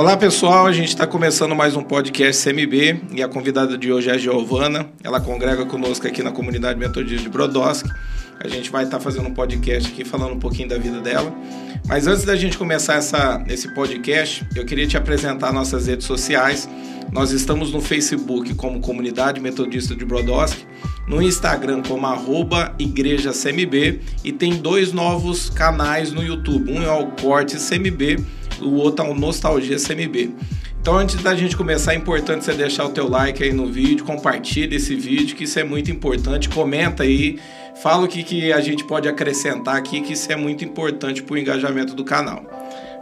Olá pessoal, a gente está começando mais um podcast CMB e a convidada de hoje é a Giovana. Ela congrega conosco aqui na comunidade metodista de Brodowski. A gente vai estar tá fazendo um podcast aqui falando um pouquinho da vida dela. Mas antes da gente começar essa, esse podcast, eu queria te apresentar nossas redes sociais. Nós estamos no Facebook como Comunidade Metodista de Brodowski, no Instagram como arroba Igreja CMB e tem dois novos canais no YouTube. Um é o Corte CMB, o outro é o Nostalgia CMB. Então, antes da gente começar, é importante você deixar o teu like aí no vídeo, compartilha esse vídeo, que isso é muito importante. Comenta aí, fala o que, que a gente pode acrescentar aqui, que isso é muito importante para o engajamento do canal.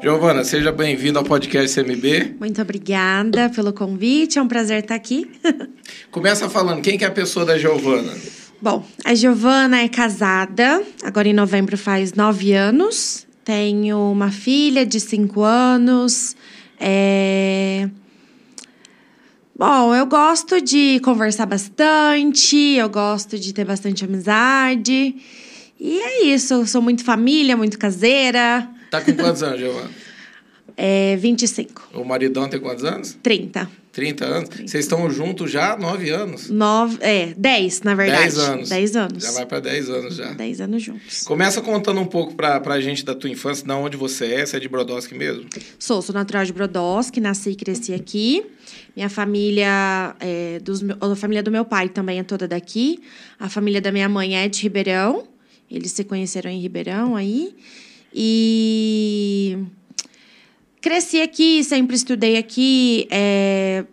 Giovana, seja bem-vinda ao podcast CMB. Muito obrigada pelo convite, é um prazer estar aqui. Começa falando, quem que é a pessoa da Giovana? Bom, a Giovana é casada, agora em novembro faz nove anos. Tenho uma filha de cinco anos, é... Bom, eu gosto de conversar bastante, eu gosto de ter bastante amizade. E é isso, eu sou muito família, muito caseira. Tá com quantos anos, Giovana? É 25. O maridão tem quantos anos? 30. 30 anos? 30. Vocês estão juntos já há 9 anos? 9, é, 10, na verdade. 10 anos. 10 anos. Já vai para 10 anos já. 10 anos juntos. Começa contando um pouco pra, pra gente da tua infância, de onde você é, você é de Brodowski mesmo? Sou, sou natural de Brodowski, nasci e cresci aqui. Minha família, é, dos, a família do meu pai também é toda daqui. A família da minha mãe é de Ribeirão. Eles se conheceram em Ribeirão aí. E cresci aqui, sempre estudei aqui, é,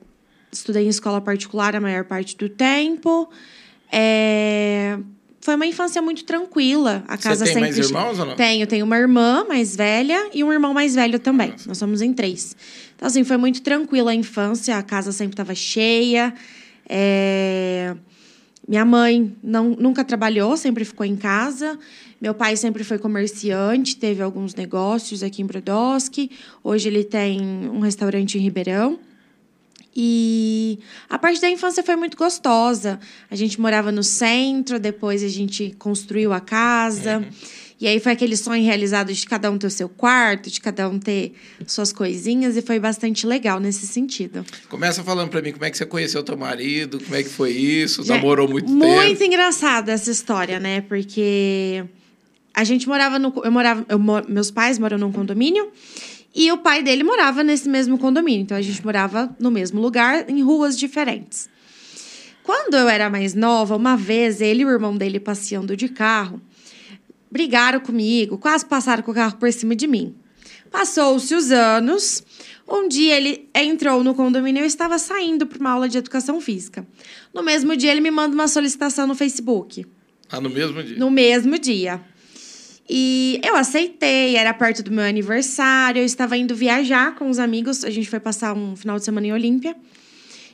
estudei em escola particular a maior parte do tempo. É, foi uma infância muito tranquila. A casa Você tem sempre mais irmãos ou não? Tenho, tenho uma irmã mais velha e um irmão mais velho também. Nossa. Nós somos em três. Então, assim, foi muito tranquila a infância, a casa sempre estava cheia. É... Minha mãe não, nunca trabalhou, sempre ficou em casa. Meu pai sempre foi comerciante, teve alguns negócios aqui em Brodowski. Hoje ele tem um restaurante em Ribeirão. E a parte da infância foi muito gostosa. A gente morava no centro, depois a gente construiu a casa. Uhum. E aí foi aquele sonho realizado de cada um ter o seu quarto, de cada um ter suas coisinhas, e foi bastante legal nesse sentido. Começa falando para mim como é que você conheceu teu marido, como é que foi isso, Já, namorou muito, muito tempo. Muito engraçada essa história, né? Porque a gente morava no. Eu morava. Eu, meus pais moram num condomínio. E o pai dele morava nesse mesmo condomínio. Então a gente morava no mesmo lugar, em ruas diferentes. Quando eu era mais nova, uma vez ele e o irmão dele passeando de carro, brigaram comigo, quase passaram com o carro por cima de mim. Passou-se os anos. Um dia ele entrou no condomínio e eu estava saindo para uma aula de educação física. No mesmo dia ele me manda uma solicitação no Facebook. Ah, no mesmo dia? No mesmo dia. E eu aceitei, era perto do meu aniversário, eu estava indo viajar com os amigos, a gente foi passar um final de semana em Olímpia.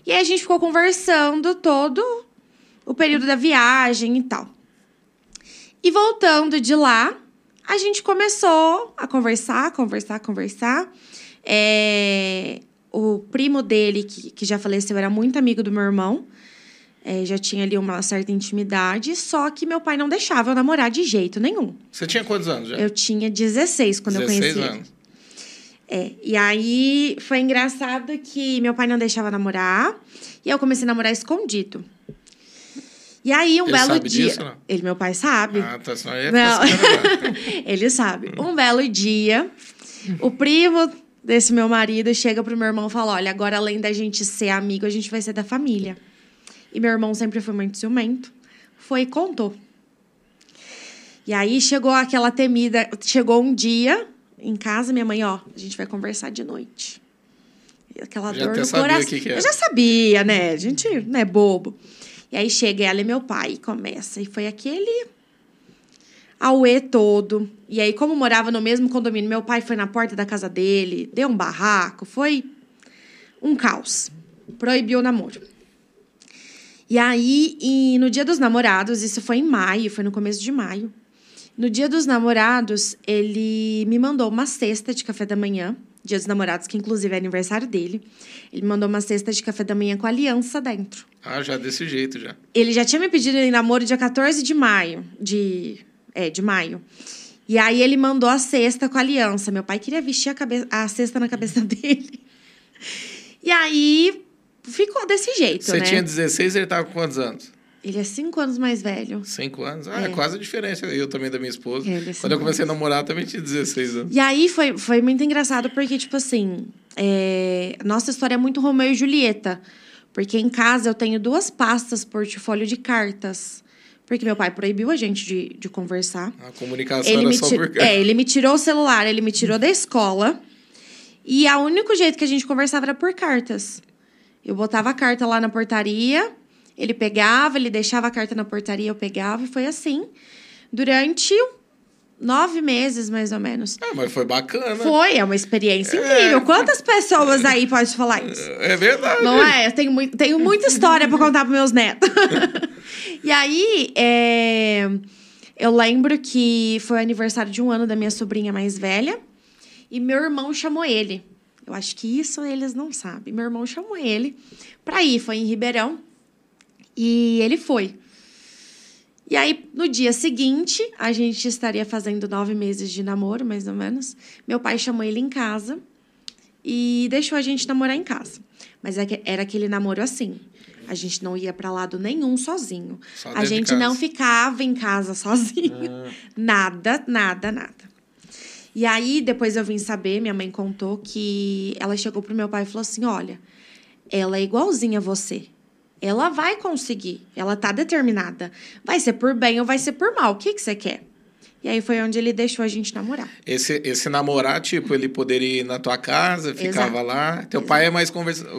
E aí a gente ficou conversando todo o período da viagem e tal. E voltando de lá, a gente começou a conversar, conversar, conversar. É, o primo dele, que, que já faleceu, era muito amigo do meu irmão. É, já tinha ali uma certa intimidade, só que meu pai não deixava eu namorar de jeito nenhum. Você tinha quantos anos já? Eu tinha 16 quando 16 eu conheci anos. ele. É, e aí foi engraçado que meu pai não deixava namorar e eu comecei a namorar escondido. E aí, um ele belo dia. Disso, não? Ele, meu pai, sabe. Ah, tá. Senão ele, não. ele sabe. Um belo dia, o primo desse meu marido chega pro meu irmão e fala: Olha, agora além da gente ser amigo, a gente vai ser da família. E meu irmão sempre foi muito ciumento. Foi e contou. E aí chegou aquela temida. Chegou um dia em casa, minha mãe, ó, a gente vai conversar de noite. E aquela já dor no coração. Que que é. Eu já sabia, né? A gente não é bobo. E aí chega ela e meu pai e começa. E foi aquele auê todo. E aí, como morava no mesmo condomínio, meu pai foi na porta da casa dele, deu um barraco, foi um caos. Proibiu o namoro. E aí, e no dia dos namorados, isso foi em maio, foi no começo de maio. No dia dos namorados, ele me mandou uma cesta de café da manhã. Dia dos namorados, que inclusive é aniversário dele. Ele mandou uma cesta de café da manhã com aliança dentro. Ah, já desse jeito já. Ele já tinha me pedido em namoro dia 14 de maio. De. É, de maio. E aí ele mandou a cesta com a aliança. Meu pai queria vestir a, cabe... a cesta na cabeça dele. E aí ficou desse jeito, Você né? tinha 16 e ele tava com quantos anos? Ele é cinco anos mais velho. Cinco anos? Ah, é, É. quase a diferença. Eu também da minha esposa. Ele é Quando eu comecei a anos. namorar, eu também tinha 16 anos. E aí foi, foi muito engraçado porque, tipo assim, é, nossa história é muito Romeu e Julieta. Porque em casa eu tenho duas pastas portfólio de cartas. Porque meu pai proibiu a gente de, de conversar. A comunicação Ele era só por é, ele me tirou o celular, ele me tirou da escola. E o único jeito que a gente conversava era por cartas. Eu botava a carta lá na portaria, ele pegava, ele deixava a carta na portaria, eu pegava, e foi assim. Durante nove meses, mais ou menos. Ah, mas foi bacana. Foi, é uma experiência incrível. Quantas pessoas aí podem falar isso? É verdade. Não é? Eu tenho, muito, tenho muita história para contar para meus netos. e aí, é, eu lembro que foi o aniversário de um ano da minha sobrinha mais velha. E meu irmão chamou ele. Eu acho que isso eles não sabem. Meu irmão chamou ele para ir. Foi em Ribeirão. E ele foi. E aí, no dia seguinte, a gente estaria fazendo nove meses de namoro, mais ou menos. Meu pai chamou ele em casa e deixou a gente namorar em casa. Mas é que- era aquele namoro assim. A gente não ia pra lado nenhum sozinho. Só a gente não ficava em casa sozinho. Nada, nada, nada. E aí, depois eu vim saber, minha mãe contou que ela chegou pro meu pai e falou assim: olha, ela é igualzinha a você. Ela vai conseguir. Ela tá determinada. Vai ser por bem ou vai ser por mal. O que, que você quer? E aí foi onde ele deixou a gente namorar. Esse, esse namorar, tipo, ele poderia ir na tua casa, ficava Exato. lá. Teu pai é mais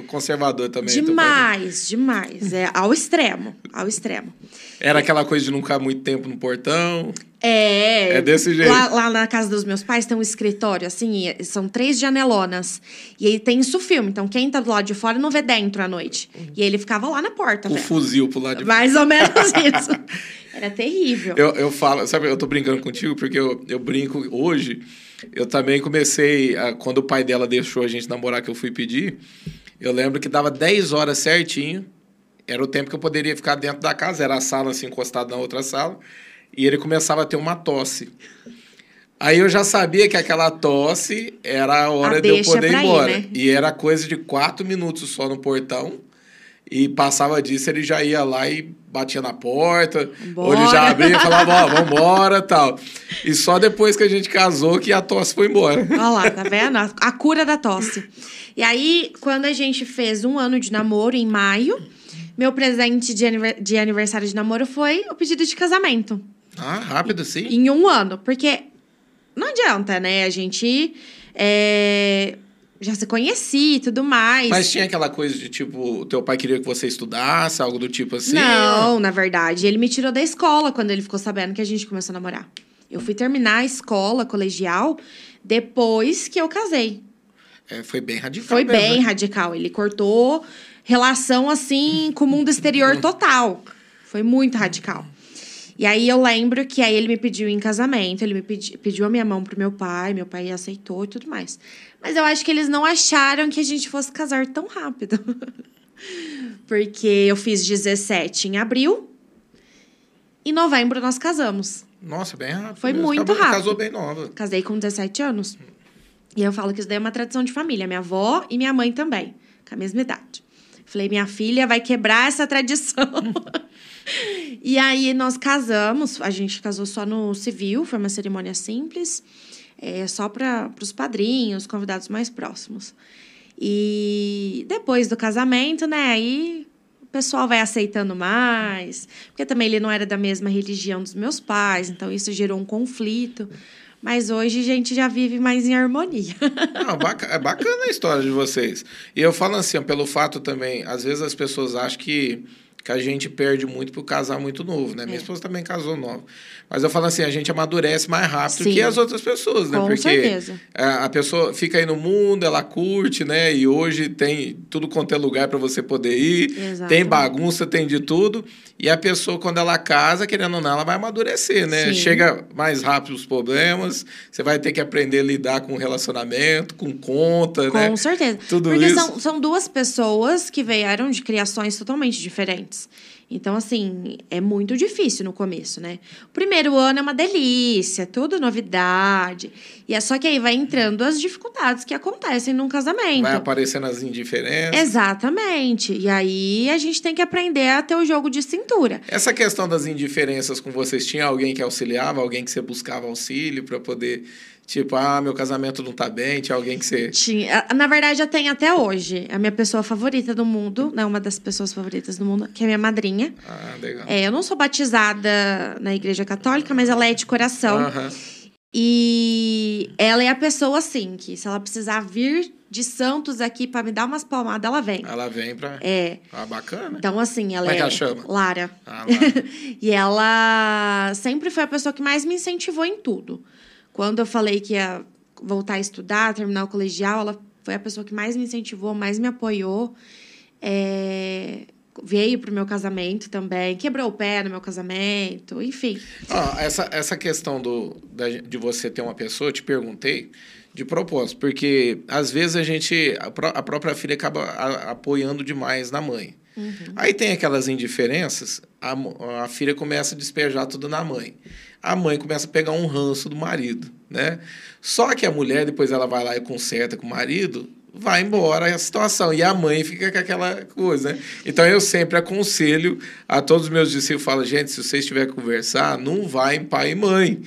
conservador também. Demais, demais. É ao extremo, ao extremo. Era aquela coisa de não ficar muito tempo no portão. É. É desse jeito. Lá, lá na casa dos meus pais tem um escritório, assim, e são três janelonas. E aí tem isso filme. Então, quem tá do lado de fora não vê dentro à noite. E ele ficava lá na porta, Com o velho. fuzil pro lado de Mais ou menos isso. Era terrível. Eu, eu falo, sabe, eu tô brincando contigo porque eu, eu brinco hoje. Eu também comecei, a- quando o pai dela deixou a gente namorar, que eu fui pedir, eu lembro que dava 10 horas certinho. Era o tempo que eu poderia ficar dentro da casa, era a sala assim, encostada na outra sala. E ele começava a ter uma tosse. Aí eu já sabia que aquela tosse era a hora A de eu poder ir pra ir, embora. né? E era coisa de quatro minutos só no portão. E passava disso, ele já ia lá e batia na porta. Ou ele já Bora. abria e falava, ó, vambora tal. E só depois que a gente casou que a tosse foi embora. Olha lá, tá vendo? A- cura da tosse. E aí, quando a gente fez um ano de namoro, em maio, meu presente de aniversário de namoro foi o pedido de casamento. Ah, rápido assim? Em um ano. Porque não adianta, né? A gente é, já se conhecia e tudo mais. Mas tinha aquela coisa de tipo, teu pai queria que você estudasse, algo do tipo assim? Não, na verdade, ele me tirou da escola quando ele ficou sabendo que a gente começou a namorar. Eu fui terminar a escola colegial depois que eu casei. É, foi bem radical. Foi mesmo, bem né? radical. Ele cortou relação assim com o mundo exterior total. Foi muito radical. E aí eu lembro que aí ele me pediu em casamento, ele me pedi, pediu a minha mão pro meu pai, meu pai aceitou e tudo mais. Mas eu acho que eles não acharam que a gente fosse casar tão rápido. Porque eu fiz 17 em abril. Em novembro nós casamos. Nossa, bem rápido. Foi mesmo. muito Acabou- rápido. Casou bem nova. Casei com 17 anos. E eu falo que isso daí é uma tradição de família. Minha avó e minha mãe também, com a mesma idade. Falei, minha filha vai quebrar essa tradição. e aí nós casamos, a gente casou só no civil, foi uma cerimônia simples, é, só para os padrinhos, convidados mais próximos. E depois do casamento, né, aí o pessoal vai aceitando mais, porque também ele não era da mesma religião dos meus pais, então isso gerou um conflito. Mas hoje a gente já vive mais em harmonia. Não, é bacana a história de vocês. E eu falo assim, pelo fato também, às vezes as pessoas acham que, que a gente perde muito por casar muito novo, né? Minha É. esposa também casou nova. Mas eu falo assim, a gente amadurece mais rápido Sim. que as outras pessoas, né? Com Porque certeza. a a pessoa fica aí no mundo, ela curte, né? E hoje tem tudo quanto é lugar para você poder ir. Tem Exatamente. bagunça, tem de tudo. E a pessoa, quando ela casa, querendo ou não, ela vai amadurecer, né? Sim. Chega mais rápido os problemas, você vai ter que aprender a lidar com relacionamento, com conta, né? Com certeza. Tudo Porque isso. São, são duas pessoas que vieram de criações totalmente diferentes. Então, assim, é muito difícil no começo, né? O primeiro ano é uma delícia, tudo novidade. E é só que aí vai entrando as dificuldades que acontecem num casamento. Vai aparecendo as indiferenças. Exatamente. E aí a gente tem que aprender a ter o jogo de cintura. Essa questão das indiferenças com vocês, tinha alguém que auxiliava, alguém que você buscava auxílio para poder Tipo, ah, meu casamento não tá bem, tinha alguém que você. Tinha. Na verdade, eu tenho até hoje. A minha pessoa favorita do mundo, não, uma das pessoas favoritas do mundo, que é minha madrinha. Ah, legal. É, eu não sou batizada na igreja católica, mas ela é de coração. Aham. E ela é a pessoa, assim, que se ela precisar vir de Santos aqui pra me dar umas palmadas, ela vem. Ela vem pra. É. Ah, bacana. Então, assim, ela Como é é. que ela chama? Lara. Ah, lá. E ela sempre foi a pessoa que mais me incentivou em tudo. Quando eu falei que ia voltar a estudar, terminar o colegial, ela foi a pessoa que mais me incentivou, mais me apoiou. É, Veio pro meu casamento também, quebrou o pé no meu casamento, enfim. Ó, essa, essa questão do, de você ter uma pessoa, eu te perguntei de propósito, porque às vezes a gente, a, pró- a própria filha acaba a- apoiando demais na mãe. Aí tem aquelas indiferenças, a, a filha começa a despejar tudo na mãe. A mãe começa a pegar um ranço do marido, né? Só que a mulher, depois ela vai lá e conserta com o marido, vai embora a situação. E a mãe fica com aquela coisa, né? Então eu sempre aconselho a todos os meus discípulos, falo, gente, se vocês tiverem que conversar, não vai em pai e mãe.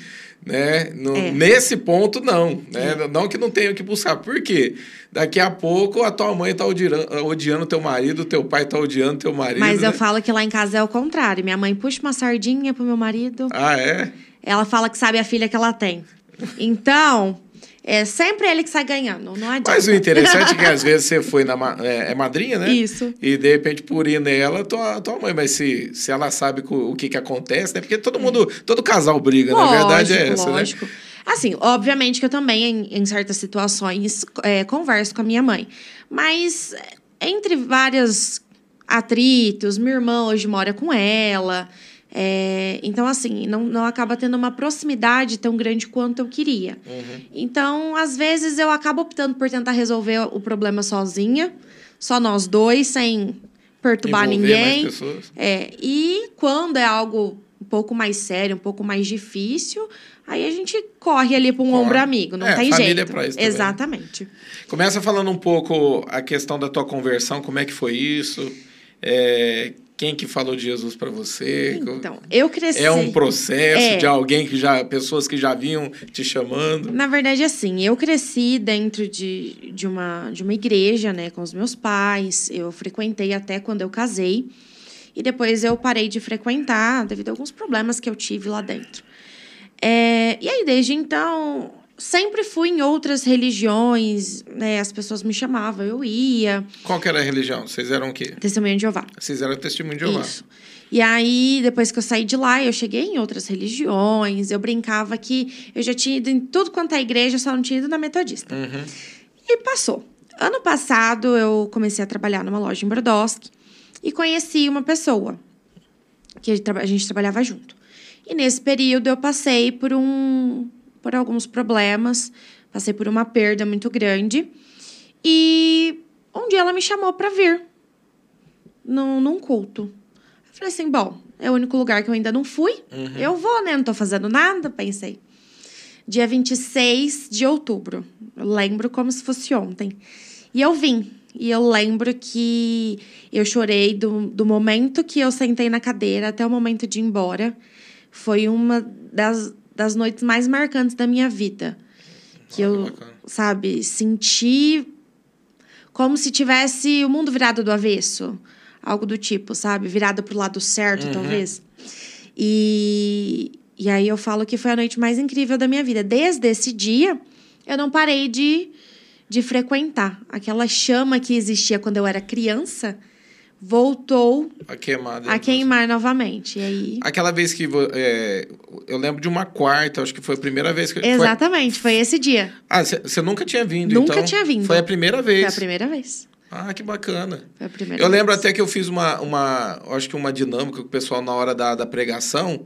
Né? No- É. Nesse ponto, não. Né? Não que não tenha que buscar. Por quê? Daqui a pouco a tua mãe tá odiando, odiando teu marido, teu pai tá odiando teu marido. Mas eu né? falo que lá em casa é o contrário. Minha mãe puxa uma sardinha pro meu marido, Ah, é? ela fala que sabe a filha que ela tem. Então, é sempre ele que sai ganhando, não adianta. Mas o interessante é que às vezes você foi na é, é madrinha, né? Isso. E de repente, por ir nela, tua, tua mãe. Mas se, se ela sabe o que, que acontece, né? Porque todo mundo, todo casal briga, na verdade é essa, né? lógico. Assim, obviamente que eu também, em, em certas situações, é, converso com a minha mãe. Mas é, entre vários atritos, minha irmã hoje mora com ela. É, então, assim, não, não acaba tendo uma proximidade tão grande quanto eu queria. Uhum. Então, às vezes, eu acabo optando por tentar resolver o problema sozinha, só nós dois, sem perturbar Envolver ninguém. É, e quando é algo um pouco mais sério, um pouco mais difícil, aí a gente corre ali para um Corre. ombro amigo, não É, tem família jeito. é pra isso também. Exatamente. Começa falando um pouco a questão da tua conversão, como é que foi isso? É, quem que falou de Jesus para você? Então, eu cresci. É um processo É. de alguém que já. pessoas que já vinham te chamando. Na verdade, assim, eu cresci dentro de, de, uma, de uma igreja, né, com os meus pais. Eu frequentei até quando eu casei. E depois eu parei de frequentar devido a alguns problemas que eu tive lá dentro. É, e aí, desde então, sempre fui em outras religiões, né? As pessoas me chamavam, eu ia. Qual que era a religião? Vocês eram o quê? Testemunha de Jeová. Vocês eram testemunho de Jeová. Isso. E aí, depois que eu saí de lá, eu cheguei em outras religiões. Eu brincava que eu já tinha ido em tudo quanto é igreja, só não tinha ido na metodista. Uhum. E passou. Ano passado, eu comecei a trabalhar numa loja em Brodowski e conheci uma pessoa que a gente trabalhava junto. E nesse período, eu passei por um por alguns problemas, passei por uma perda muito grande. E um dia ela me chamou para vir num, num culto. Eu falei assim: bom, é o único lugar que eu ainda não fui. Eu vou, né? Não tô fazendo nada, pensei. Dia 26 de outubro. Eu lembro como se fosse ontem. E eu vim. E eu lembro que eu chorei do, do momento que eu sentei na cadeira até o momento de ir embora. Foi uma das, das noites mais marcantes da minha vida. Que Ah, eu, bacana. sabe, senti como se tivesse o mundo virado do avesso. Algo do tipo, sabe? Virado pro lado certo, talvez. E, e aí eu falo que foi a noite mais incrível da minha vida. Desde esse dia, eu não parei de, de frequentar. Aquela chama que existia quando eu era criança voltou A queimada. a queimar novamente. E aí. Aquela vez que. é, eu lembro de uma quarta, acho que foi a primeira vez que. Foi... Exatamente, foi esse dia. Ah, você nunca tinha vindo, Nunca então? tinha vindo. Foi a primeira vez. Foi a primeira vez. Ah, que bacana. Foi a primeira Eu lembro vez. até que eu fiz uma, uma, acho que uma dinâmica com o pessoal na hora da, da pregação.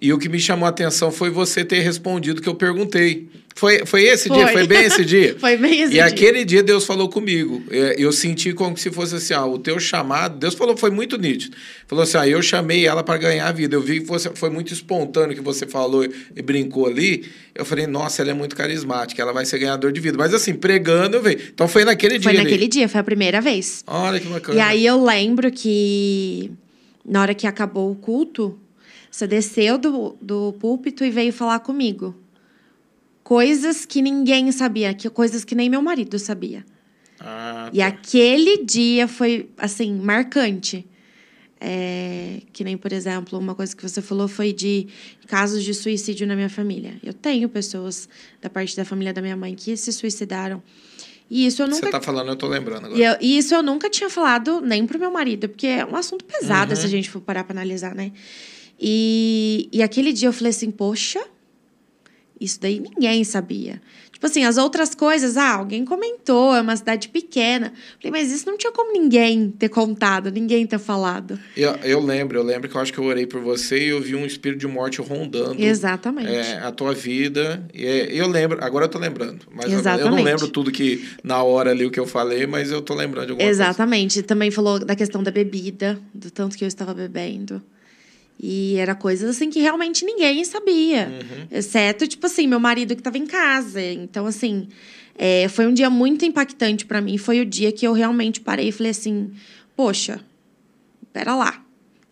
E o que me chamou a atenção foi você ter respondido que eu perguntei. Foi, foi esse Foi. dia? Foi bem esse dia? Foi bem esse e dia. aquele dia Deus falou comigo. É, Eu senti como se fosse assim, ah, o teu chamado. Deus falou, foi muito nítido. Falou assim, ah, eu chamei ela para ganhar a vida. Eu vi que você foi muito espontâneo que você falou e brincou ali. Eu falei, nossa, ela é muito carismática, ela vai ser ganhador de vida. Mas assim, pregando, eu vi. Então foi naquele Foi dia. naquele ali. dia, foi a primeira vez. Olha que bacana. E aí eu lembro que na hora que acabou o culto, você desceu do, do púlpito e veio falar comigo. Coisas que ninguém sabia, que, coisas que nem meu marido sabia. Ah, E tá. aquele dia foi, assim, marcante. É, que nem, por exemplo, uma coisa que você falou foi de casos de suicídio na minha família. Eu tenho pessoas da parte da família da minha mãe que se suicidaram. E isso eu nunca Você tá falando, eu tô lembrando agora. e, eu- e isso eu nunca tinha falado nem pro meu marido, porque é um assunto pesado Uhum. se a gente for parar pra analisar, né? E, e aquele dia eu falei assim, poxa, isso daí ninguém sabia. Tipo assim, as outras coisas, ah, alguém comentou, é uma cidade pequena. Falei, mas isso não tinha como ninguém ter contado, ninguém ter falado. Eu, eu lembro, eu lembro que eu acho que eu orei por você e eu vi um espírito de morte rondando. Exatamente. é, a tua vida. E é, eu lembro, agora eu tô lembrando. Mas eu não Exatamente. lembro tudo que na hora ali o que eu falei, mas eu tô lembrando de alguma Exatamente. Também falou da questão da bebida, do tanto que eu estava bebendo. E era coisas assim que realmente ninguém sabia. Uhum. Exceto, tipo assim, meu marido que estava em casa. Então, assim, é, foi um dia muito impactante para mim. Foi o dia que eu realmente parei e falei assim: poxa, pera lá.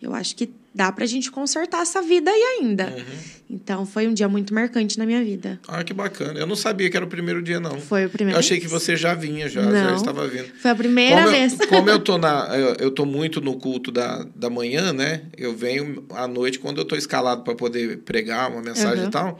Eu acho que dá pra gente consertar essa vida aí ainda. Uhum. Então, foi um dia muito marcante na minha vida. Ah, que bacana. Eu não sabia que era o primeiro dia, não. Foi o primeiro. Eu achei que você já vinha, já, já estava vindo. Foi a primeira como vez. Eu, como eu tô na. Eu, eu tô muito no culto da, da manhã, né? Eu venho à noite, quando eu tô escalado para poder pregar uma mensagem Uhum. e tal.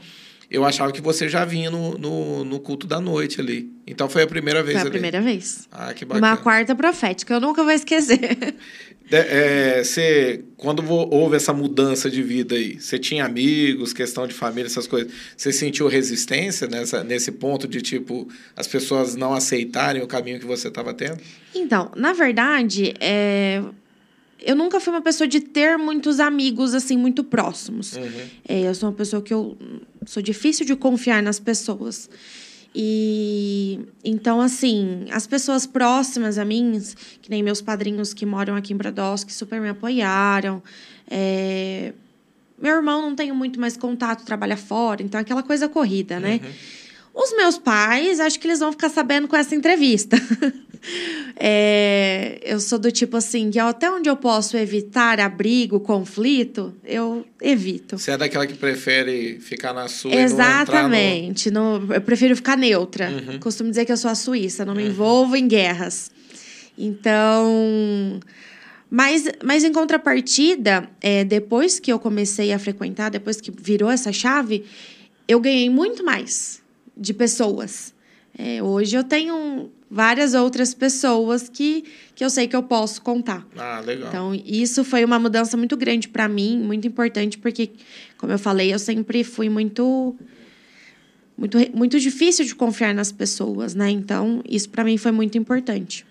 Eu achava que você já vinha no, no, no culto da noite ali. Então foi a primeira vez Foi a ali. primeira vez. Ah, que bacana. Uma quarta profética, eu nunca vou esquecer. De- é, você, quando houve essa mudança de vida aí, você tinha amigos, questão de família, essas coisas, você sentiu resistência nessa, nesse ponto de, tipo, as pessoas não aceitarem o caminho que você estava tendo? Então, na verdade, é, eu nunca fui uma pessoa de ter muitos amigos, assim, muito próximos. Uhum. É, eu sou uma pessoa que eu sou difícil de confiar nas pessoas. E então, assim, as pessoas próximas a mim, que nem meus padrinhos que moram aqui em Brodowski, super me apoiaram. É, Meu irmão não tenho muito mais contato, trabalha fora, então é aquela coisa corrida, né? Os meus pais, acho que eles vão ficar sabendo com essa entrevista. É, eu sou do tipo assim, que até onde eu posso evitar abrigo, conflito, eu evito. Você é daquela que prefere ficar na sua e não entrar no... Exatamente. No, eu prefiro ficar neutra. Uhum. Costumo dizer que eu sou a Suíça, não me envolvo em guerras. Então. Mas, mas em contrapartida, é, depois que eu comecei a frequentar, depois que virou essa chave, eu ganhei muito mais de pessoas. É, hoje eu tenho várias outras pessoas que, que eu sei que eu posso contar. Ah, legal. Então, isso foi uma mudança muito grande para mim, muito importante, porque, como eu falei, eu sempre fui muito. Muito, muito difícil de confiar nas pessoas, né? Então, isso para mim foi muito importante.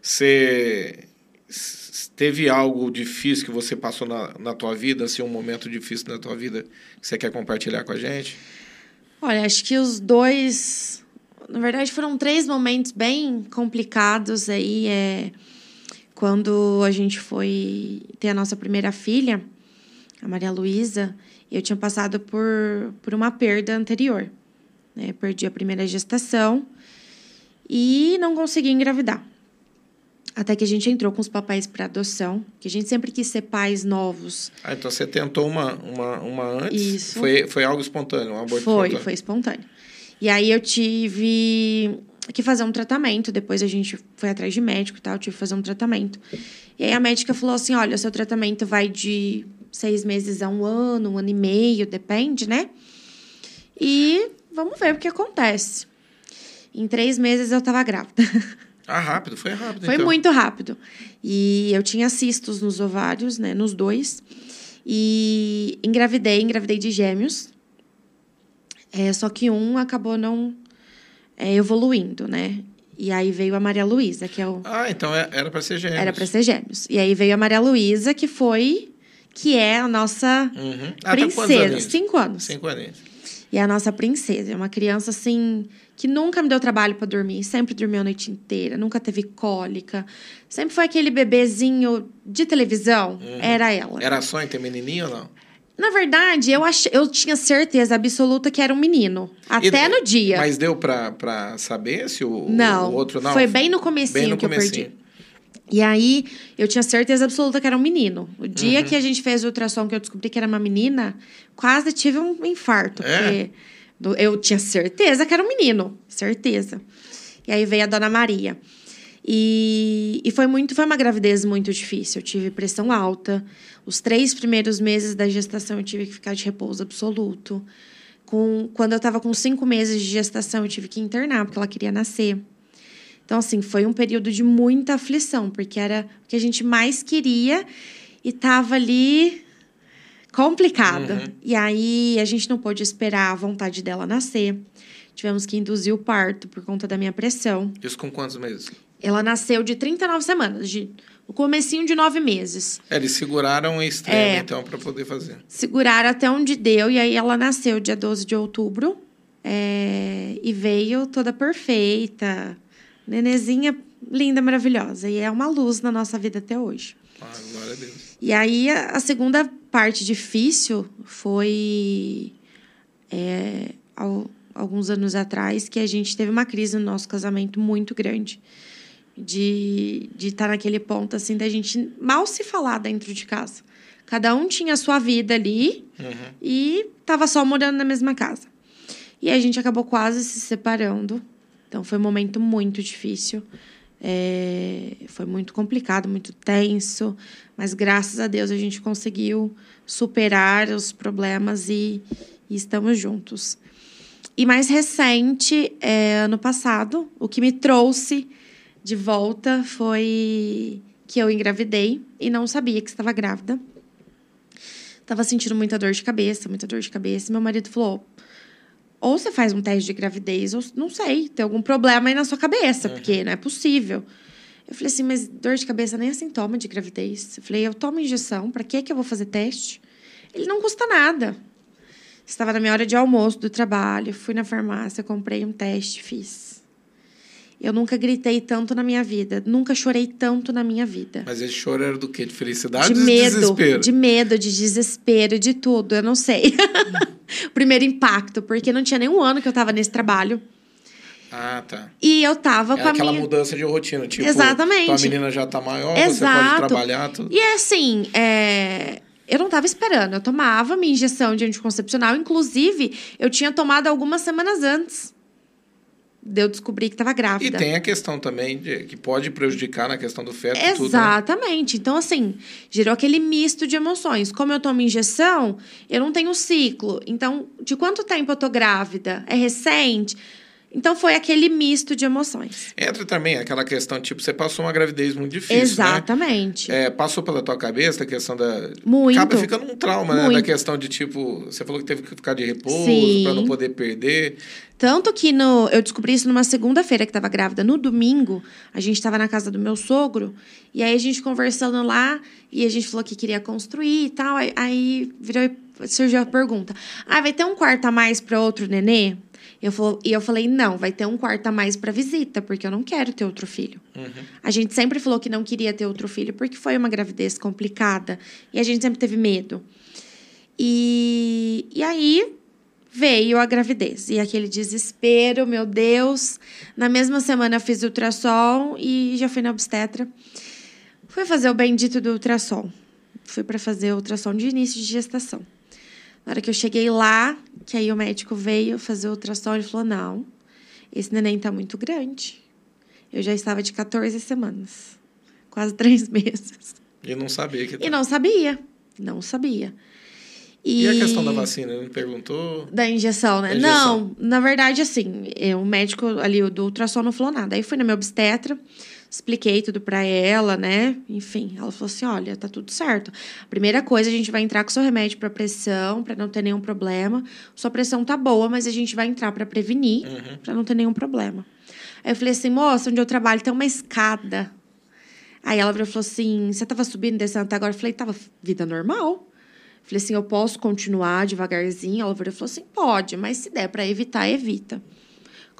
Você teve algo difícil que você passou na, na tua vida, assim, um momento difícil na tua vida que você quer compartilhar com a gente? Olha, acho que os dois. Na verdade, foram três momentos bem complicados aí. É, quando a gente foi ter a nossa primeira filha, a Maria Luísa, eu tinha passado por, por uma perda anterior. Né? Perdi a primeira gestação e não consegui engravidar. Até que a gente entrou com os papéis para adoção, que a gente sempre quis ser pais novos. Ah, então você tentou uma, uma, uma antes? Isso. Foi, foi algo espontâneo, um aborto Foi, espontâneo? foi espontâneo. E aí eu tive que fazer um tratamento. Depois a gente foi atrás de médico e tal, tive que fazer um tratamento. E aí a médica falou assim: olha, o seu tratamento vai de seis meses a um ano, um ano e meio, depende, né? E vamos ver o que acontece. Em três meses eu tava grávida. Ah, rápido, foi rápido. Foi então. muito rápido. E eu tinha cistos nos ovários, né? Nos dois. E engravidei, engravidei de gêmeos. É, só que um acabou não é, evoluindo, né? E aí veio a Maria Luísa, que é o, Ah, então é- era para ser gêmeos. era para ser gêmeos. E aí veio a Maria Luísa, que foi que é a nossa Uhum. Ah, tá princesa. Cinco anos. Cinco aninhos. E é a nossa princesa. É uma criança, assim, que nunca me deu trabalho para dormir. Sempre dormiu a noite inteira. Nunca teve cólica. Sempre foi aquele bebezinho de televisão. Era ela. Era sonho ter menininho ou não? Na verdade, eu, ach... eu tinha certeza absoluta que era um menino. Até E- no dia. Mas deu pra, pra saber se o, Não, o outro não? foi bem no comecinho Bem no que eu comecinho. perdi. E aí, eu tinha certeza absoluta que era um menino. O Uhum. dia que a gente fez o ultrassom, que eu descobri que era uma menina, quase tive um infarto. É? Porque eu tinha certeza que era um menino. Certeza. E aí veio a Dona Maria. E, e foi muito, foi uma gravidez muito difícil. Eu tive pressão alta. Os três primeiros meses da gestação eu tive que ficar de repouso absoluto. Com, quando eu estava com cinco meses de gestação, eu tive que internar, porque ela queria nascer. Então, assim, foi um período de muita aflição, porque era o que a gente mais queria e tava ali complicado. Uhum. E aí a gente não pôde esperar a vontade dela nascer. Tivemos que induzir o parto por conta da minha pressão. Isso com quantos meses? Ela nasceu de 39 semanas, de, no comecinho de nove meses. É, eles seguraram o extremo, É. então, pra poder fazer. Seguraram até onde deu, e aí ela nasceu dia 12 de outubro. é, e veio toda perfeita. Nenezinha linda, maravilhosa. E é uma luz na nossa vida até hoje. Ah, glória a Deus. E aí, a a segunda parte difícil foi é, al- alguns anos atrás que a gente teve uma crise no nosso casamento muito grande. De estar de tá naquele ponto, assim, da gente mal se falar dentro de casa. Cada um tinha a sua vida ali Uhum. e tava só morando na mesma casa. E a gente acabou quase se separando. Então foi um momento muito difícil. É, foi muito complicado, muito tenso, mas graças a Deus a gente conseguiu superar os problemas e, e estamos juntos. E mais recente, é, ano passado, o que me trouxe de volta foi que eu engravidei e não sabia que estava grávida. Tava sentindo muita dor de cabeça, muita dor de cabeça. Meu marido falou: ou você faz um teste de gravidez, ou não sei, tem algum problema aí na sua cabeça, porque não é possível. Eu falei assim, mas dor de cabeça nem é sintoma de gravidez. Eu falei, eu tomo injeção, pra que que eu vou fazer teste? Ele não custa nada. Estava na minha hora de almoço do trabalho, fui na farmácia, comprei um teste, fiz. Eu nunca gritei tanto na minha vida, nunca chorei tanto na minha vida. Mas esse choro era do quê? De felicidade De medo, desespero? de medo, de desespero, de tudo, eu não sei. o primeiro impacto, porque não tinha nenhum ano que eu tava nesse trabalho. Ah, tá. E eu tava com Era a aquela minha. mudança de rotina. Tipo, Exatamente. tua menina já tá maior, você Exato. pode trabalhar, tudo. E é assim, é, eu não tava esperando. Eu tomava minha injeção de anticoncepcional. Inclusive, eu tinha tomado algumas semanas antes de eu descobrir que tava E grávida. tem a questão também de, que pode prejudicar na questão do feto e tudo, né? Exatamente. Então, assim, gerou aquele misto de emoções. Como eu tomo injeção, eu não tenho ciclo. Então, de quanto tempo eu tô grávida? É recente? Então, foi aquele misto de emoções. Entra também aquela questão, tipo, você passou uma gravidez muito difícil, né? Exatamente. É, passou pela tua cabeça a questão da. Muito. Acaba ficando um trauma, né? Da Muito. questão de tipo, você falou que teve que ficar de repouso pra não poder perder. Tanto que no, eu descobri isso numa segunda-feira que estava grávida. No domingo, a gente estava na casa do meu sogro. E aí a gente conversando lá. E a gente falou que queria construir e tal. Aí, aí virou, surgiu a pergunta. Ah, vai ter um quarto a mais para outro nenê? Eu falo, e eu falei, não, vai ter um quarto a mais para visita. Porque eu não quero ter outro filho. A gente sempre falou que não queria ter outro filho. Porque foi uma gravidez complicada. E a gente sempre teve medo. E, e aí veio a gravidez. E aquele desespero, meu Deus. Na mesma semana eu fiz ultrassom e já fui na obstetra. Fui fazer o bendito do ultrassom. Fui para fazer ultrassom de início de gestação. Na hora que eu cheguei lá, que aí o médico veio fazer o ultrassom, ele falou: não, esse neném tá muito grande. Eu já estava de 14 semanas, quase três meses. E não sabia que. E não sabia, não sabia. E a questão da vacina, ele perguntou. Da injeção, né? Injeção. Não, na verdade, assim, eu- o médico ali do ultrassom não falou nada. Aí fui na minha obstetra, expliquei tudo pra ela, né? Enfim, ela falou assim: olha, tá tudo certo. Primeira coisa, a gente vai entrar com seu remédio pra pressão, pra não ter nenhum problema. Sua pressão tá boa, mas a gente vai entrar pra prevenir, pra não ter nenhum problema. Aí eu falei assim: moça, onde eu trabalho tem uma escada. Aí ela virou e falou assim: Você tava subindo, descendo até agora? Eu falei: Tava vida normal. Falei assim: Eu posso continuar devagarzinho? Ela virou e falou assim: Pode, mas se der para evitar, evita.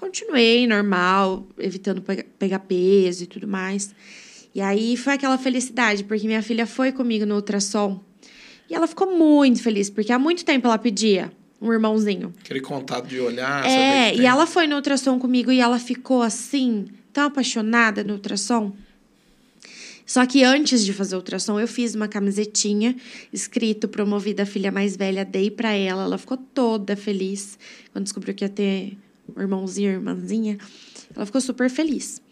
Continuei normal, evitando pegar peso e tudo mais. E aí foi aquela felicidade, porque minha filha foi comigo no ultrassom. E ela ficou muito feliz, porque há muito tempo ela pedia um irmãozinho. Aquele contato de olhar. É, e ela foi no ultrassom comigo e ela ficou assim, tão apaixonada no ultrassom. Só que antes de fazer o ultrassom, eu fiz uma camisetinha escrito promovida a filha mais velha, dei para ela, ela ficou toda feliz quando descobriu que ia ter irmãozinho, irmãzinha. Ela ficou super feliz.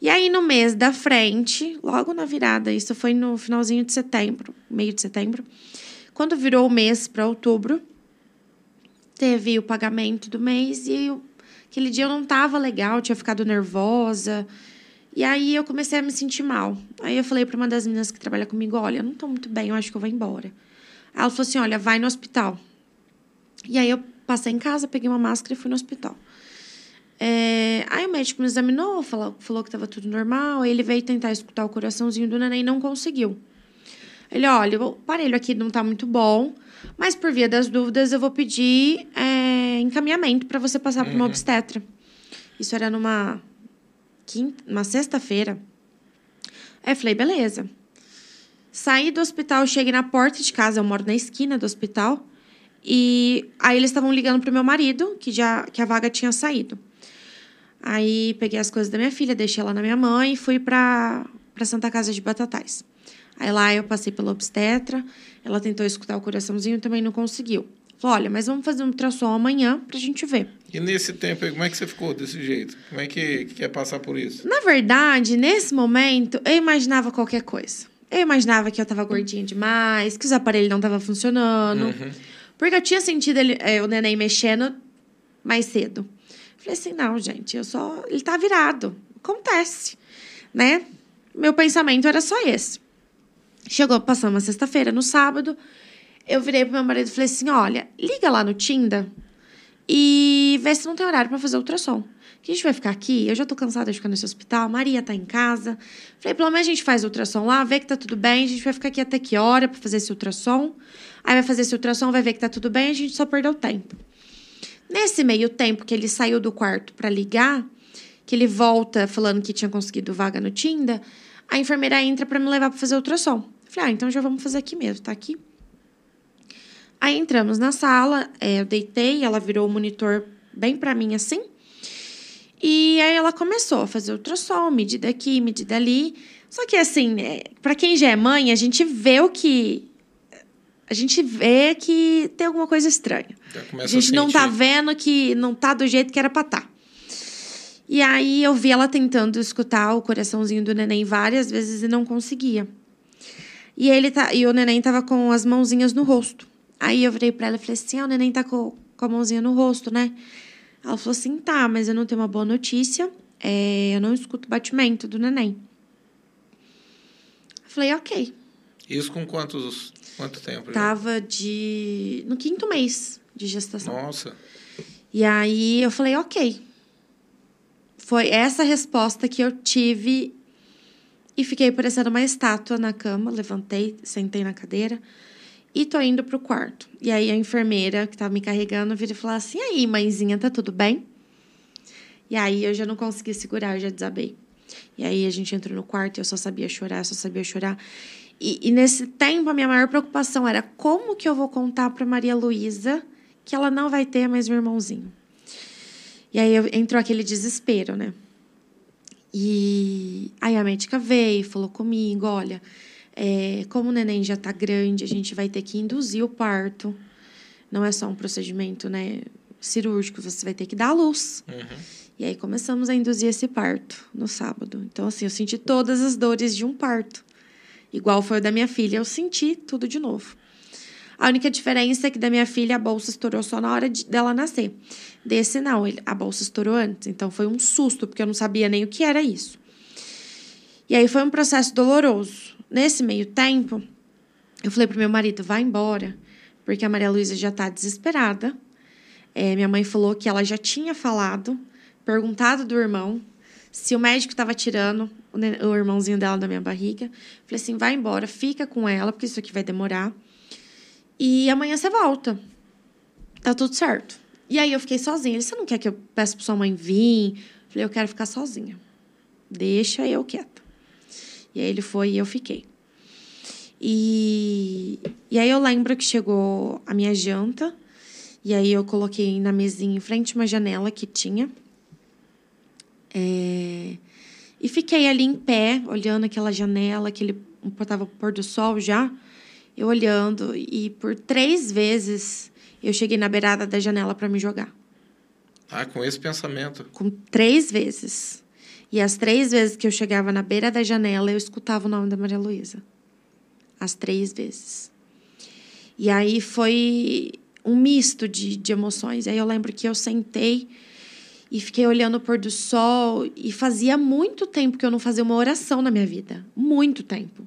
E aí, no mês da frente, logo na virada, isso foi no finalzinho de setembro, meio de setembro, quando virou o mês para outubro, teve o pagamento do mês e eu, aquele dia eu não tava legal, tinha ficado nervosa. E aí eu comecei a me sentir mal. Aí eu falei para uma das meninas que trabalha comigo: olha, eu não tô muito bem, eu acho que eu vou embora. Ela falou assim: olha, vai no hospital. E aí eu passei em casa, peguei uma máscara e fui no hospital. É, aí o médico me examinou, falou, falou que estava tudo normal. Ele veio tentar escutar o coraçãozinho do neném e não conseguiu. Ele, olha, o aparelho aqui não está muito bom, mas por via das dúvidas eu vou pedir é, encaminhamento para você passar uhum. para uma obstetra. Isso era numa quinta, uma sexta-feira. Aí eu falei, beleza. Saí do hospital, cheguei na porta de casa, eu moro na esquina do hospital. E aí eles estavam ligando pro meu marido, que já que a vaga tinha saído. Aí peguei as coisas da minha filha, deixei ela na minha mãe e fui para Santa Casa de Batatais. Aí lá eu passei pela obstetra, ela tentou escutar o coraçãozinho e também não conseguiu. Falou, olha, mas vamos fazer um ultrassom amanhã pra gente ver. E nesse tempo, como é que você ficou desse jeito? Como é que, que quer passar por isso? Na verdade, nesse momento, eu imaginava qualquer coisa. Eu imaginava que eu tava gordinha demais, que os aparelhos não estavam funcionando. Uhum. Porque eu tinha sentido ele, é, o neném mexendo mais cedo. Falei assim, não, gente, eu só. Ele tá virado. Acontece. Né? Meu pensamento era só esse. Chegou, passando uma sexta-feira, no sábado, eu virei pro meu marido e falei assim: olha, liga lá no Tinder e vê se não tem horário para fazer ultrassom. Que a gente vai ficar aqui, eu já tô cansada de ficar nesse hospital, Maria tá em casa. Falei, pelo menos a gente faz ultrassom lá, vê que tá tudo bem, a gente vai ficar aqui até que hora para fazer esse ultrassom. Aí vai fazer esse ultrassom, vai ver que tá tudo bem, a gente só perdeu tempo. Nesse meio tempo que ele saiu do quarto para ligar, que ele volta falando que tinha conseguido vaga no Tinder, a enfermeira entra para me levar para fazer ultrassom. Falei, ah, então já vamos fazer aqui mesmo, tá aqui. Aí entramos na sala, é, eu deitei, ela virou o monitor bem para mim assim. E aí ela começou a fazer ultrassom, medida aqui, medida ali. Só que assim, é, para quem já é mãe, a gente vê o que a gente vê que tem alguma coisa estranha. A gente a não tá vendo que não tá do jeito que era pra tá. E aí eu vi ela tentando escutar o coraçãozinho do neném várias vezes e não conseguia. E ele tá, e o neném tava com as mãozinhas no rosto. Aí eu virei para ela e falei assim: ah, o neném tá com, com a mãozinha no rosto, né? Ela falou assim: tá, mas eu não tenho uma boa notícia. É, eu não escuto o batimento do neném. Eu falei, ok. Isso com quantos Quanto tempo? Já? Tava de. no quinto mês de gestação. Nossa. E aí eu falei, ok. Foi essa resposta que eu tive e fiquei parecendo uma estátua na cama. Levantei, sentei na cadeira e tô indo pro quarto. E aí a enfermeira que tava me carregando vira e falou assim: aí, mãezinha, tá tudo bem? E aí eu já não consegui segurar, eu já desabei. E aí a gente entrou no quarto e eu só sabia chorar, só sabia chorar. E, e, nesse tempo, a minha maior preocupação era como que eu vou contar para Maria Luísa que ela não vai ter mais um irmãozinho. E aí entrou aquele desespero, né? E aí a médica veio, falou comigo, olha, é, como o neném já está grande, a gente vai ter que induzir o parto. Não é só um procedimento, né, cirúrgico, você vai ter que dar a luz. Uhum. E aí começamos a induzir esse parto no sábado. Então, assim, eu senti todas as dores de um parto igual foi o da minha filha. Eu senti tudo de novo. A única diferença é que da minha filha a bolsa estourou só na hora de, dela nascer. Desse não, a bolsa estourou antes. Então foi um susto, porque eu não sabia nem o que era isso. E aí foi um processo doloroso. Nesse meio tempo, eu falei pro meu marido: vai embora, porque a Maria Luísa já tá desesperada. É, minha mãe falou que ela já tinha falado, perguntado do irmão Se o médico estava tirando o, irmãozinho dela da minha barriga, falei assim: vai embora, fica com ela, porque isso aqui vai demorar. E amanhã você volta. Tá tudo certo. E aí eu fiquei sozinha. Ele, você não quer que eu peça pra sua mãe vir? Falei, eu quero ficar sozinha. Deixa eu quieta. E aí ele foi e eu fiquei. E, e aí eu lembro que chegou a minha janta. E aí eu coloquei na mesinha em frente uma janela que tinha. É, e fiquei ali em pé, olhando aquela janela, que ele estava pôr do sol já. Eu olhando. E por três vezes eu cheguei na beirada da janela para me jogar. Ah, com esse pensamento? Com três vezes. E as três vezes que eu chegava na beira da janela, eu escutava o nome da Maria Luísa. As três vezes. E aí foi um misto de, de emoções. Aí eu lembro que eu sentei e fiquei olhando o pôr do sol e fazia muito tempo que eu não fazia uma oração na minha vida. Muito tempo.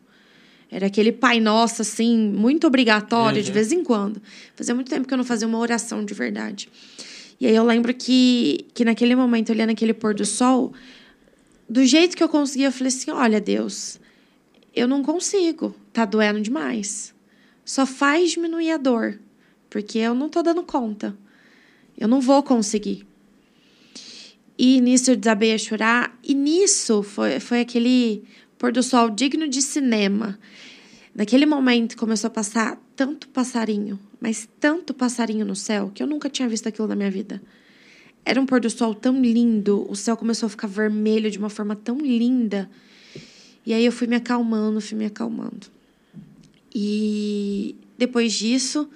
Era aquele Pai Nosso, assim, muito obrigatório uhum. de vez em quando. Fazia muito tempo que eu não fazia uma oração de verdade. E aí eu lembro que, que naquele momento, olhando aquele pôr do sol, do jeito que eu conseguia, eu falei assim: olha, Deus, eu não consigo, tá doendo demais. Só faz diminuir a dor, porque eu não tô dando conta. Eu não vou conseguir. E nisso eu desabei a chorar, e nisso foi, foi aquele pôr do sol digno de cinema. Naquele momento começou a passar tanto passarinho, mas tanto passarinho no céu, que eu nunca tinha visto aquilo na minha vida. Era um pôr do sol tão lindo, o céu começou a ficar vermelho de uma forma tão linda. E aí eu fui me acalmando, fui me acalmando. E depois disso,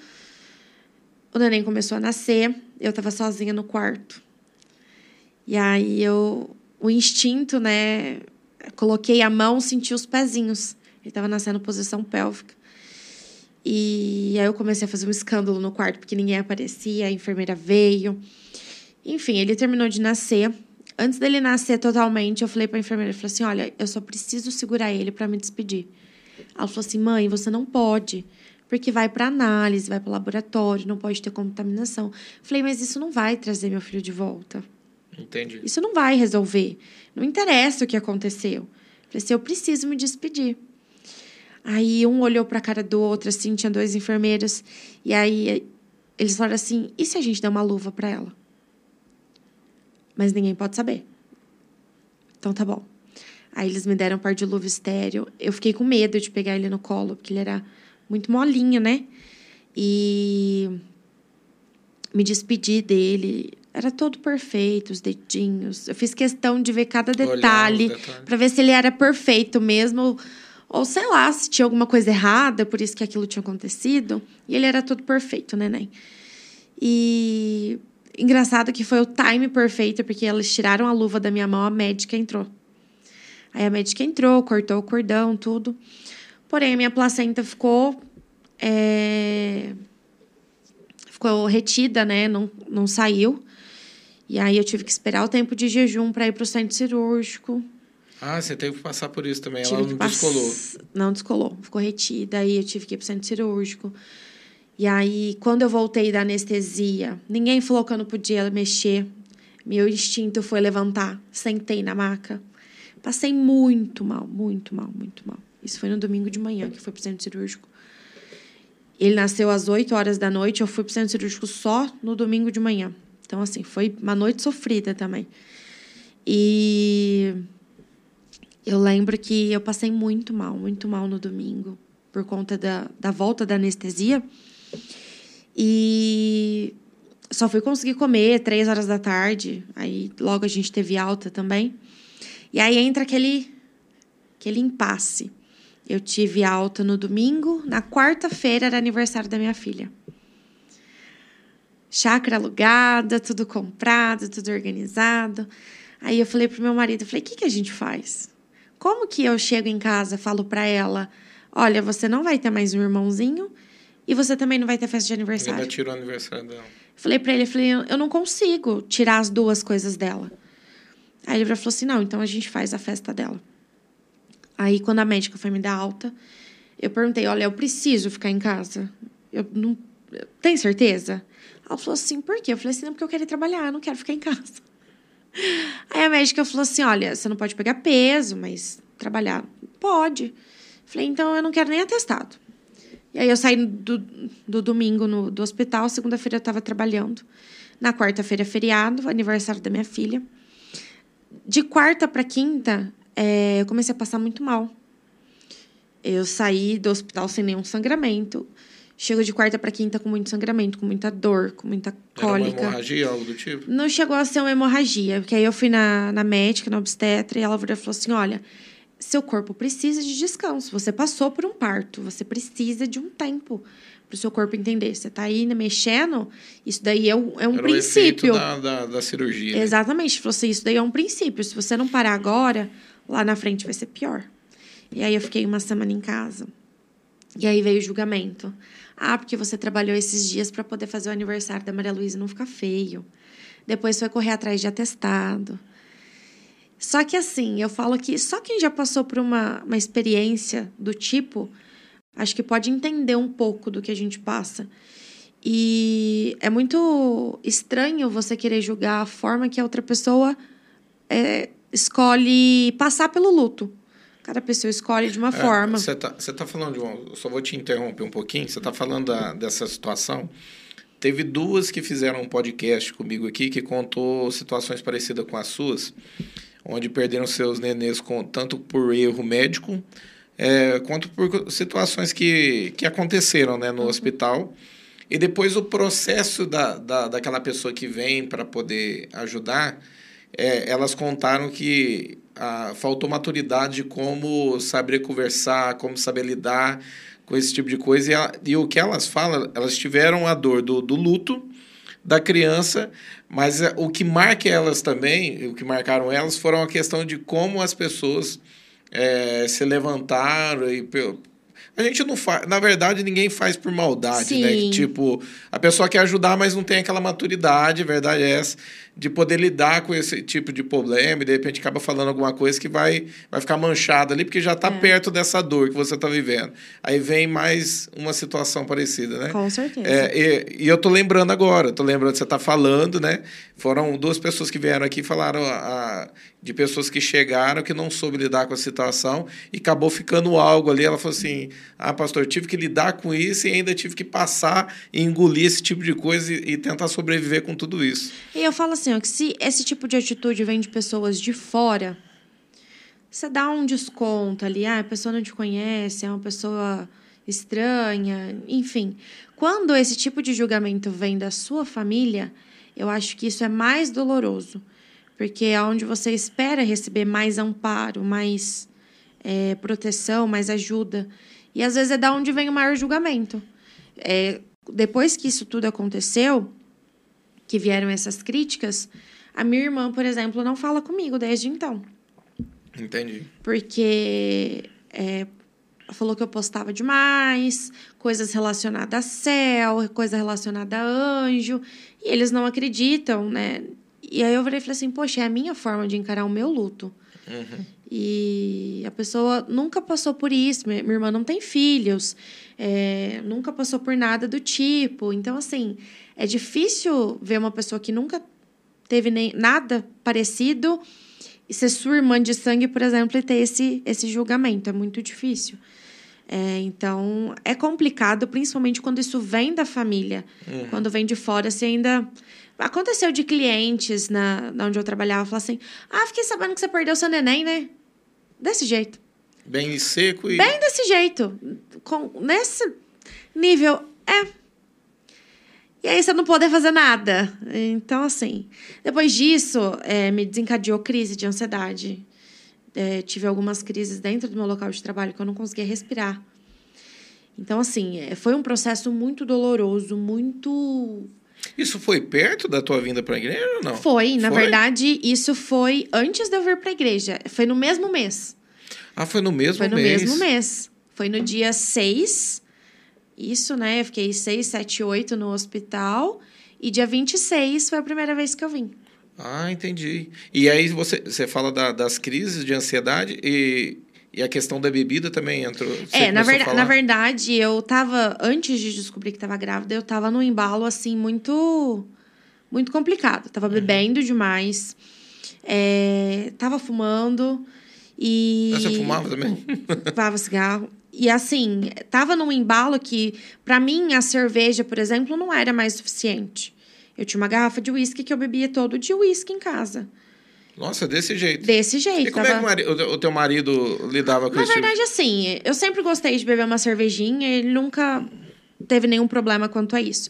o neném começou a nascer, eu estava sozinha no quarto. E aí eu, o instinto, né, coloquei a mão, senti os pezinhos. Ele estava nascendo posição pélvica. E aí eu comecei a fazer um escândalo no quarto, porque ninguém aparecia, a enfermeira veio. Enfim, ele terminou de nascer. Antes dele nascer totalmente, eu falei para a enfermeira, eu falei assim, olha, eu só preciso segurar ele para me despedir. Ela falou assim, mãe, você não pode, porque vai para análise, vai para laboratório, não pode ter contaminação. Falei, mas isso não vai trazer meu filho de volta. Entendi. Isso não vai resolver. Não interessa o que aconteceu. Falei assim, eu preciso me despedir. Aí um olhou para a cara do outro, assim, tinha dois enfermeiros. E aí eles falaram assim: e se a gente der uma luva para ela? Mas ninguém pode saber. Então tá bom. Aí eles me deram um par de luva estéreo. Eu fiquei com medo de pegar ele no colo, porque ele era muito molinho, né? E me despedi dele era todo perfeito, os dedinhos. Eu fiz questão de ver cada detalhe para ver se ele era perfeito mesmo ou sei lá, se tinha alguma coisa errada, por isso que aquilo tinha acontecido. E ele era todo perfeito, neném. E engraçado que foi o time perfeito, porque eles tiraram a luva da minha mão, a médica entrou. Aí a médica entrou, cortou o cordão, tudo. Porém, a minha placenta ficou. É... Ficou retida, né? Não, não saiu. E aí eu tive que esperar o tempo de jejum para ir para o centro cirúrgico. Ah, você teve que passar por isso também. Tive Ela não pass... descolou. Não descolou, ficou retida. Aí eu tive que ir para o centro cirúrgico. E aí, quando eu voltei da anestesia, ninguém falou que eu não podia mexer. Meu instinto foi levantar. Sentei na maca. Passei muito mal, muito mal, muito mal. Isso foi no domingo de manhã que foi para o centro cirúrgico. Ele nasceu às 8 horas da noite, eu fui para o centro cirúrgico só no domingo de manhã. Então, assim, foi uma noite sofrida também. E eu lembro que eu passei muito mal, muito mal no domingo, por conta da, da volta da anestesia. E só fui conseguir comer três horas da tarde. Aí logo a gente teve alta também. E aí entra aquele, aquele impasse. Eu tive alta no domingo, na quarta-feira era aniversário da minha filha chácara alugada, tudo comprado, tudo organizado. Aí eu falei pro meu marido, falei, o que, que a gente faz? Como que eu chego em casa, falo para ela, olha, você não vai ter mais um irmãozinho e você também não vai ter festa de aniversário. Ela tirou o aniversário dela. Falei para ele, eu falei, eu não consigo tirar as duas coisas dela. Aí ele falou assim, não, então a gente faz a festa dela. Aí quando a médica foi me dar alta, eu perguntei, olha, eu preciso ficar em casa. Eu não tem certeza? Ela falou assim, por quê? Eu falei assim, não, porque eu quero ir trabalhar, eu não quero ficar em casa. Aí a médica falou assim: olha, você não pode pegar peso, mas trabalhar pode. Falei, então eu não quero nem atestado. E aí eu saí do, do domingo no, do hospital, segunda-feira eu estava trabalhando. Na quarta-feira, feriado, aniversário da minha filha. De quarta para quinta, é, eu comecei a passar muito mal. Eu saí do hospital sem nenhum sangramento. Chego de quarta para quinta com muito sangramento, com muita dor, com muita cólica. Era uma hemorragia, algo do tipo? Não chegou a ser uma hemorragia, porque aí eu fui na, na médica, na obstetra, e ela falou assim: olha, seu corpo precisa de descanso. Você passou por um parto, você precisa de um tempo para o seu corpo entender. Você está aí mexendo, isso daí é um, é um Era princípio. O da, da, da cirurgia. Né? Exatamente. Falou assim, isso daí é um princípio. Se você não parar agora, lá na frente vai ser pior. E aí eu fiquei uma semana em casa. E aí veio o julgamento. Ah, porque você trabalhou esses dias para poder fazer o aniversário da Maria Luísa não ficar feio. Depois foi correr atrás de atestado. Só que assim, eu falo que só quem já passou por uma, uma experiência do tipo, acho que pode entender um pouco do que a gente passa. E é muito estranho você querer julgar a forma que a outra pessoa é, escolhe passar pelo luto. Cada pessoa escolhe de uma é, forma. Você tá, tá falando de uma. Só vou te interromper um pouquinho. Você tá falando da, dessa situação. Teve duas que fizeram um podcast comigo aqui que contou situações parecidas com as suas, onde perderam seus nenês com, tanto por erro médico, é, quanto por situações que, que aconteceram né, no uhum. hospital. E depois o processo da, da, daquela pessoa que vem para poder ajudar, é, elas contaram que ah, faltou maturidade de como saber conversar, como saber lidar com esse tipo de coisa. E, ela, e o que elas falam, elas tiveram a dor do, do luto da criança, mas eh, o que marca elas também, o que marcaram elas, foram a questão de como as pessoas é, se levantaram e a gente não faz. Na verdade, ninguém faz por maldade, Sim. né? Que, tipo, a pessoa quer ajudar, mas não tem aquela maturidade, a verdade é essa, de poder lidar com esse tipo de problema e de repente acaba falando alguma coisa que vai, vai ficar manchada ali, porque já está é. perto dessa dor que você está vivendo. Aí vem mais uma situação parecida, né? Com certeza. É, e, e, eu tô lembrando agora, tô lembrando que você está falando, né? Foram duas pessoas que vieram aqui e falaram a, a, de pessoas que chegaram que não soube lidar com a situação e acabou ficando algo ali. Ela falou assim: ah, pastor, tive que lidar com isso e ainda tive que passar e engolir esse tipo de coisa e, e tentar sobreviver com tudo isso. E eu falo assim, ó, que se esse tipo de atitude vem de pessoas de fora, você dá um desconto ali, ah, a pessoa não te conhece, é uma pessoa estranha, enfim. Quando esse tipo de julgamento vem da sua família, eu acho que isso é mais doloroso, porque é onde você espera receber mais amparo, mais é, proteção, mais ajuda. E às vezes é da onde vem o maior julgamento. É, depois que isso tudo aconteceu, que vieram essas críticas, a minha irmã, por exemplo, não fala comigo desde então. Entendi. Porque é, falou que eu postava demais, coisas relacionadas a céu, coisa relacionada a anjo, e eles não acreditam, né? E aí eu falei assim, poxa, é a minha forma de encarar o meu luto. Uhum. E a pessoa nunca passou por isso. Minha, irmã não tem filhos, é, nunca passou por nada do tipo. Então, assim, é difícil ver uma pessoa que nunca teve nem nada parecido e ser sua irmã de sangue, por exemplo, e ter esse, esse julgamento. É muito difícil. É, então, é complicado, principalmente quando isso vem da família. Uhum. Quando vem de fora, você ainda. Aconteceu de clientes na, na onde eu trabalhava falar assim: Ah, fiquei sabendo que você perdeu seu neném, né? Desse jeito. Bem seco e. Bem desse jeito. Com, nesse nível. É. E aí você não poder fazer nada. Então, assim. Depois disso, é, me desencadeou crise de ansiedade. É, tive algumas crises dentro do meu local de trabalho que eu não conseguia respirar. Então, assim, é, foi um processo muito doloroso, muito isso foi perto da tua vinda para a igreja ou não? Foi, na foi? verdade, isso foi antes de eu vir para a igreja. Foi no mesmo mês. Ah, foi no mesmo mês? Foi no mês. mesmo mês. Foi no dia 6. Isso, né? Eu fiquei 6, 7, 8 no hospital. E dia 26 foi a primeira vez que eu vim. Ah, entendi. E aí você, você fala da, das crises de ansiedade e e a questão da bebida também entrou. é, na, ver, na verdade, eu tava. Antes de descobrir que tava grávida, eu tava num embalo, assim, muito. Muito complicado. Tava uhum. bebendo demais. É, tava fumando e. Você fumava também? Fumava cigarro. E assim, tava num embalo que, para mim, a cerveja, por exemplo, não era mais suficiente. Eu tinha uma garrafa de uísque que eu bebia todo dia uísque em casa. Nossa, desse jeito. Desse jeito. E como tava... é que o, o teu marido lidava com Na isso? verdade, assim, eu sempre gostei de beber uma cervejinha, ele nunca teve nenhum problema quanto a isso.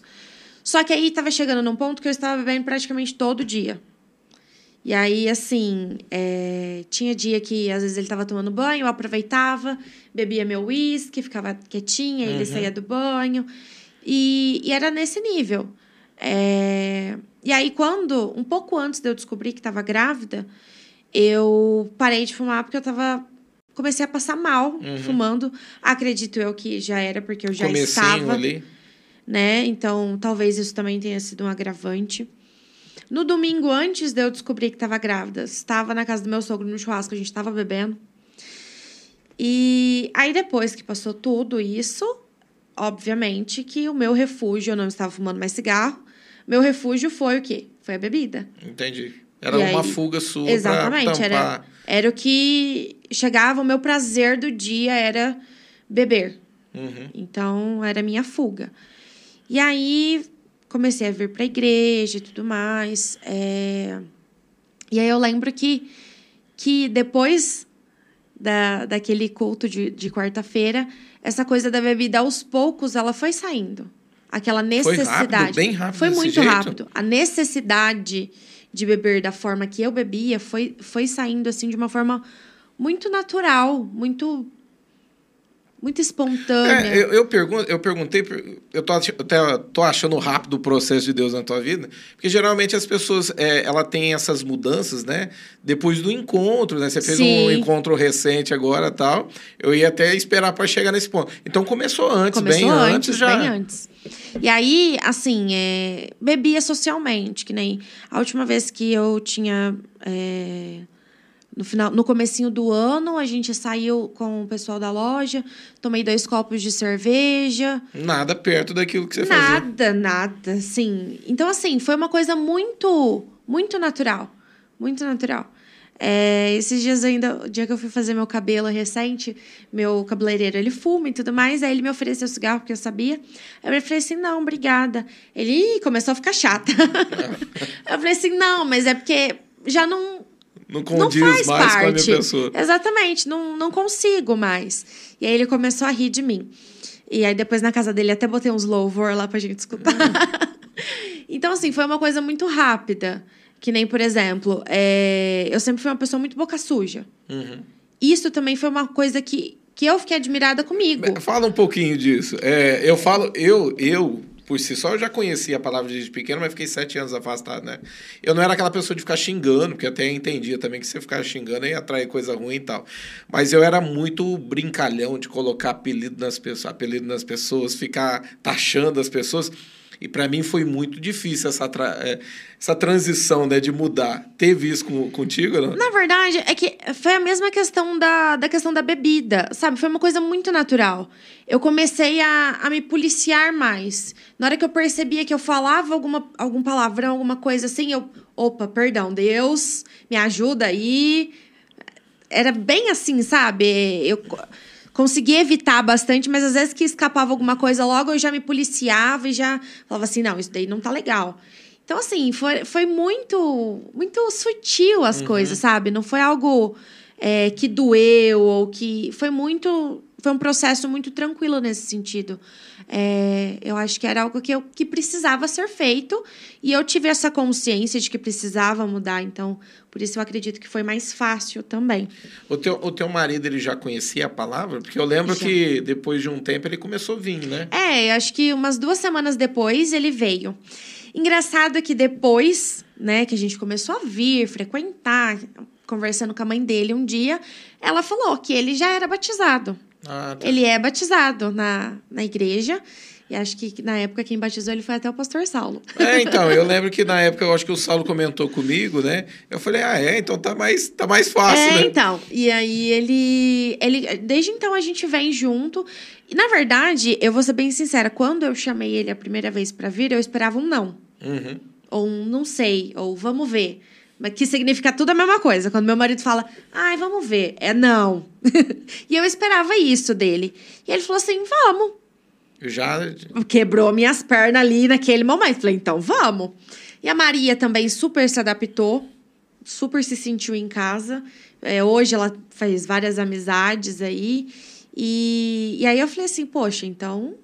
Só que aí tava chegando num ponto que eu estava bebendo praticamente todo dia. E aí, assim, é, tinha dia que às vezes ele tava tomando banho, eu aproveitava, bebia meu uísque, ficava quietinha, ele saía do banho. E, e era nesse nível. É, e aí, quando, um pouco antes de eu descobrir que estava grávida, eu parei de fumar porque eu tava. Comecei a passar mal fumando. Acredito eu que já era porque eu já Comecinho estava ali. né? Então, talvez isso também tenha sido um agravante. No domingo, antes de eu descobrir que estava grávida, estava na casa do meu sogro no churrasco, a gente estava bebendo. E aí, depois que passou tudo isso, obviamente que o meu refúgio, eu não estava fumando mais cigarro, meu refúgio foi o quê? Foi a bebida. Entendi. Era E uma aí- fuga sua Exatamente, era, era o que chegava, o meu prazer do dia era beber. Uhum. Então, era a minha fuga. E aí, comecei a vir para a igreja e tudo mais. é, E aí, eu lembro que, que depois da, daquele culto de, de quarta-feira, essa coisa da bebida, aos poucos, ela foi saindo. Aquela Foi necessidade. rápido, bem rápido Foi muito jeito? rápido. A necessidade de beber da forma que eu bebia foi, foi saindo, assim, de uma forma muito natural, muito... Muito espontânea. É, eu, eu, pergunto, eu perguntei, eu tô, até tô achando rápido o processo de Deus na tua vida, porque geralmente as pessoas, é, ela tem essas mudanças, né? Depois do encontro, né? Você fez um Sim. encontro recente agora tal. Eu ia até esperar para chegar nesse ponto. Então começou antes, Começou bem antes, antes, já. bem antes. E aí, assim, é, bebia socialmente, que nem a última vez que eu tinha. é, no, final, no comecinho do ano, a gente saiu com o pessoal da loja, tomei dois copos de cerveja. Nada perto daquilo que você fazia. Nada, nada, assim. Então, assim, foi uma coisa muito, muito natural. Muito natural. É, esses dias ainda, o dia que eu fui fazer meu cabelo recente, meu cabeleireiro, ele fuma e tudo mais, aí ele me ofereceu cigarro, porque eu sabia. Aí eu falei assim, não, obrigada. Ele "Ih, começou a ficar chata. eu falei assim, não, mas é porque já não, Não não condiz faz mais com a parte. minha pessoa. Exatamente, não, não consigo mais. E aí ele começou a rir de mim. E aí depois na casa dele até botei uns louvor lá pra gente escutar. então, assim, foi uma coisa muito rápida. Que nem, por exemplo, é, eu sempre fui uma pessoa muito boca suja. Uhum. Isso também foi uma coisa que, que eu fiquei admirada comigo. Fala um pouquinho disso. É, eu falo, eu, eu, por si só, eu já conhecia a palavra desde pequeno, mas fiquei sete anos afastado, né? Eu não era aquela pessoa de ficar xingando, porque até entendia também que você ficar xingando ia atrair coisa ruim e tal. Mas eu era muito brincalhão de colocar apelido nas pessoas, apelido nas pessoas, ficar taxando as pessoas. E para mim foi muito difícil essa, tra- é, essa transição, né, de mudar. Teve isso com, contigo, não? Na verdade, é que foi a mesma questão da, da questão da bebida, sabe? Foi uma coisa muito natural. Eu comecei a, a me policiar mais. Na hora que eu percebia que eu falava alguma, algum palavrão, alguma coisa assim, eu. Opa, perdão, Deus, me ajuda aí. Era bem assim, sabe? Eu co- conseguia evitar bastante, mas às vezes que escapava alguma coisa logo, eu já me policiava e já falava assim: não, isso daí não tá legal. Então, assim, foi, foi muito, muito sutil as coisas, sabe? Não foi algo é, que doeu ou que. Foi muito. Foi um processo muito tranquilo nesse sentido. É, eu acho que era algo que, eu, que precisava ser feito e eu tive essa consciência de que precisava mudar. Então, por isso eu acredito que foi mais fácil também. O teu, o teu marido, ele já conhecia a palavra? Porque eu lembro Já. que depois de um tempo ele começou a vir, né? É, acho que umas duas semanas depois ele veio. Engraçado que depois, né, que a gente começou a vir, frequentar, conversando com a mãe dele um dia, ela falou que ele já era batizado. Ah, tá. Ele é batizado na, na igreja. E acho que na época quem batizou ele foi até o pastor Saulo. É, então, eu lembro que na época eu acho que o Saulo comentou comigo, né? Eu falei, ah, é, então tá mais, tá mais fácil, é, né? então. E aí ele, ele. Desde então a gente vem junto. E na verdade, eu vou ser bem sincera, quando eu chamei ele a primeira vez pra vir, eu esperava um não. Uhum. Ou um não sei, ou vamos ver. Mas que significa tudo a mesma coisa. Quando meu marido fala, ai, vamos ver. É não. e eu esperava isso dele. E ele falou assim: vamos. Já. Quebrou minhas pernas ali naquele momento. Falei, então vamos. E a Maria também super se adaptou, super se sentiu em casa. É, hoje ela fez várias amizades aí. E, e aí eu falei assim, poxa, então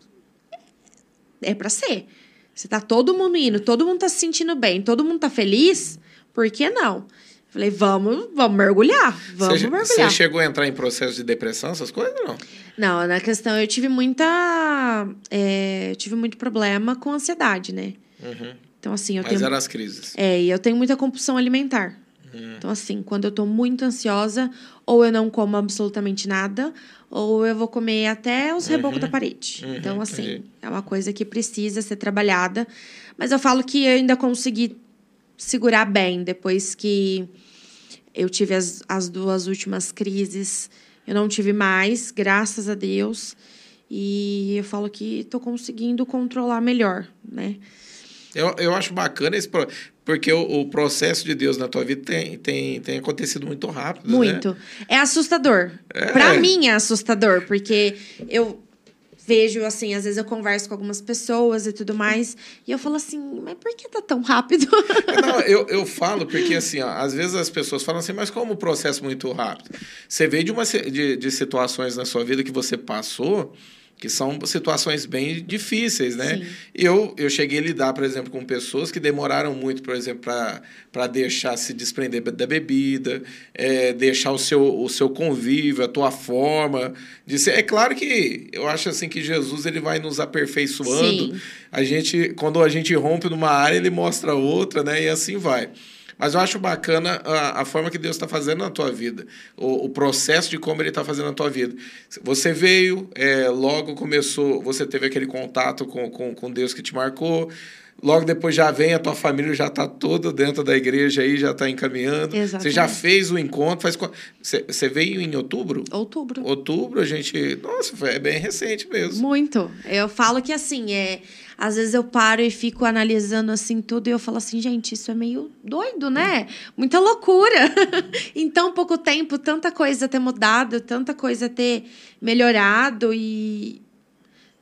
é para ser. Você tá todo mundo indo, todo mundo tá se sentindo bem, todo mundo tá feliz, por que não? Falei, vamos, vamos mergulhar, vamos você, mergulhar. Você chegou a entrar em processo de depressão, essas coisas, não? Não, na questão, eu tive muita... É, eu tive muito problema com ansiedade, né? Uhum. Então, assim, eu Mas tenho... eram as crises. É, e eu tenho muita compulsão alimentar. Hum. Então, assim, quando eu tô muito ansiosa, ou eu não como absolutamente nada, ou eu vou comer até os rebocos da parede. Uhum, então, assim, entendi. é uma coisa que precisa ser trabalhada. Mas eu falo que eu ainda consegui segurar bem depois que eu tive as, as duas últimas crises. Eu não tive mais, graças a Deus. E eu falo que tô conseguindo controlar melhor, né? Eu, eu acho bacana esse pro- porque o, o processo de Deus na tua vida tem, tem, tem acontecido muito rápido. né? Muito. É assustador. É. Pra mim é assustador, porque eu vejo, assim, às vezes eu converso com algumas pessoas e tudo mais, e eu falo assim, mas por que tá tão rápido? Não, eu, eu falo porque, assim, ó, às vezes as pessoas falam assim, mas como o processo é muito rápido? Você veio de, uma, de, de situações na sua vida que você passou que são situações bem difíceis, né? Sim. Eu, eu cheguei a lidar, por exemplo, com pessoas que demoraram muito, por exemplo, para deixar se desprender da bebida, é, deixar o seu, o seu convívio, a tua forma de ser. É claro que eu acho assim que Jesus ele vai nos aperfeiçoando. Sim. A gente, quando a gente rompe numa área, ele mostra outra, né? E assim vai. Mas eu acho bacana a, a forma que Deus está fazendo na tua vida, o, o processo de como Ele está fazendo na tua vida. Você veio, é, logo começou, você teve aquele contato com, com, com Deus que te marcou. Logo depois já vem, a tua família já está toda dentro da igreja aí, já está encaminhando. Você já Exatamente. fez o encontro. Faz, você, você veio em outubro? Outubro. Outubro, a gente. Nossa, foi- é bem recente mesmo. Muito. Eu falo que assim, é. Às vezes eu paro e fico analisando assim tudo e eu falo assim, gente, isso é meio doido, né? Muita loucura. em tão pouco tempo, tanta coisa ter mudado, tanta coisa ter melhorado e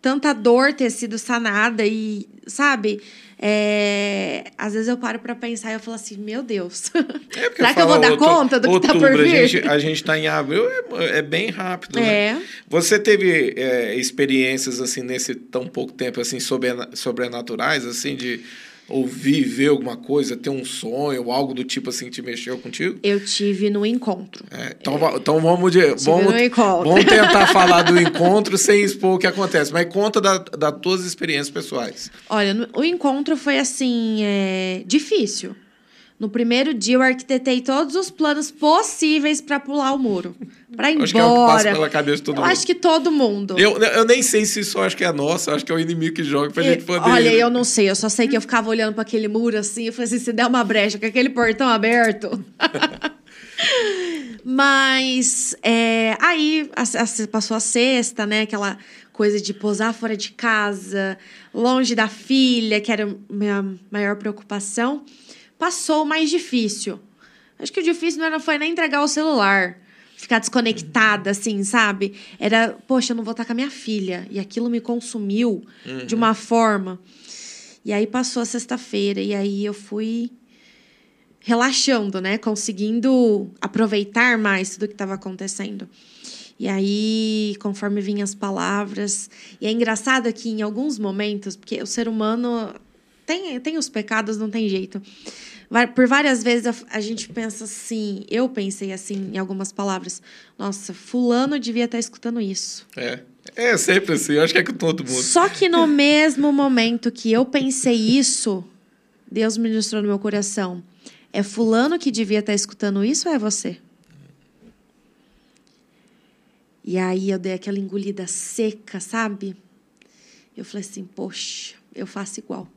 tanta dor ter sido sanada e, sabe? É, Às vezes eu paro pra pensar e eu falo assim, meu Deus. É Será que eu vou dar outu- conta do que tá por outubro, vir? A gente, a gente tá em abril, é, é bem rápido, né? É. Você teve é, experiências, assim, nesse tão pouco tempo, assim, sobrenaturais, assim, de ouvir, ver alguma coisa, ter um sonho, algo do tipo, assim, que te mexeu contigo? Eu tive no encontro. É, então, va- então vamos, de, vamos, vamos tentar falar do encontro sem expor o que acontece, mas conta da, das tuas experiências pessoais. Olha, no- o encontro foi assim, é, difícil. No primeiro dia eu arquitetei todos os planos possíveis pra pular o muro, Pra ir Acho que é o que passa embora. pela cabeça de todo eu mundo. acho que todo mundo. Eu, eu nem sei se isso acho que é nossa, eu acho que é o inimigo que joga pra E- gente poder... Olha, eu não sei, eu só sei que eu ficava olhando pra aquele muro assim, eu falei assim, se der uma brecha com aquele portão aberto. Mas é, aí a- a- passou a sexta, né? Aquela coisa de posar fora de casa, longe da filha, que era a minha maior preocupação. Passou o mais difícil. Acho que o difícil não era, foi nem entregar o celular. Ficar desconectada, assim, sabe? Era, poxa, eu não vou estar com a minha filha. E aquilo me consumiu de uma forma. E aí passou a sexta-feira, e aí eu fui relaxando, né? Conseguindo aproveitar mais tudo que estava acontecendo. E aí, conforme vinham as palavras. E é engraçado que em alguns momentos, porque o ser humano tem, tem os pecados, não tem jeito. Por várias vezes a, a gente pensa assim, eu pensei assim em algumas palavras. Nossa, fulano devia estar escutando isso. É. É sempre assim, eu acho que é com todo mundo. Só que no mesmo momento que eu pensei isso, Deus ministrou no meu coração. É fulano que devia estar escutando isso ou é você? E aí eu dei aquela engolida seca, sabe? Eu falei assim, poxa, eu faço igual.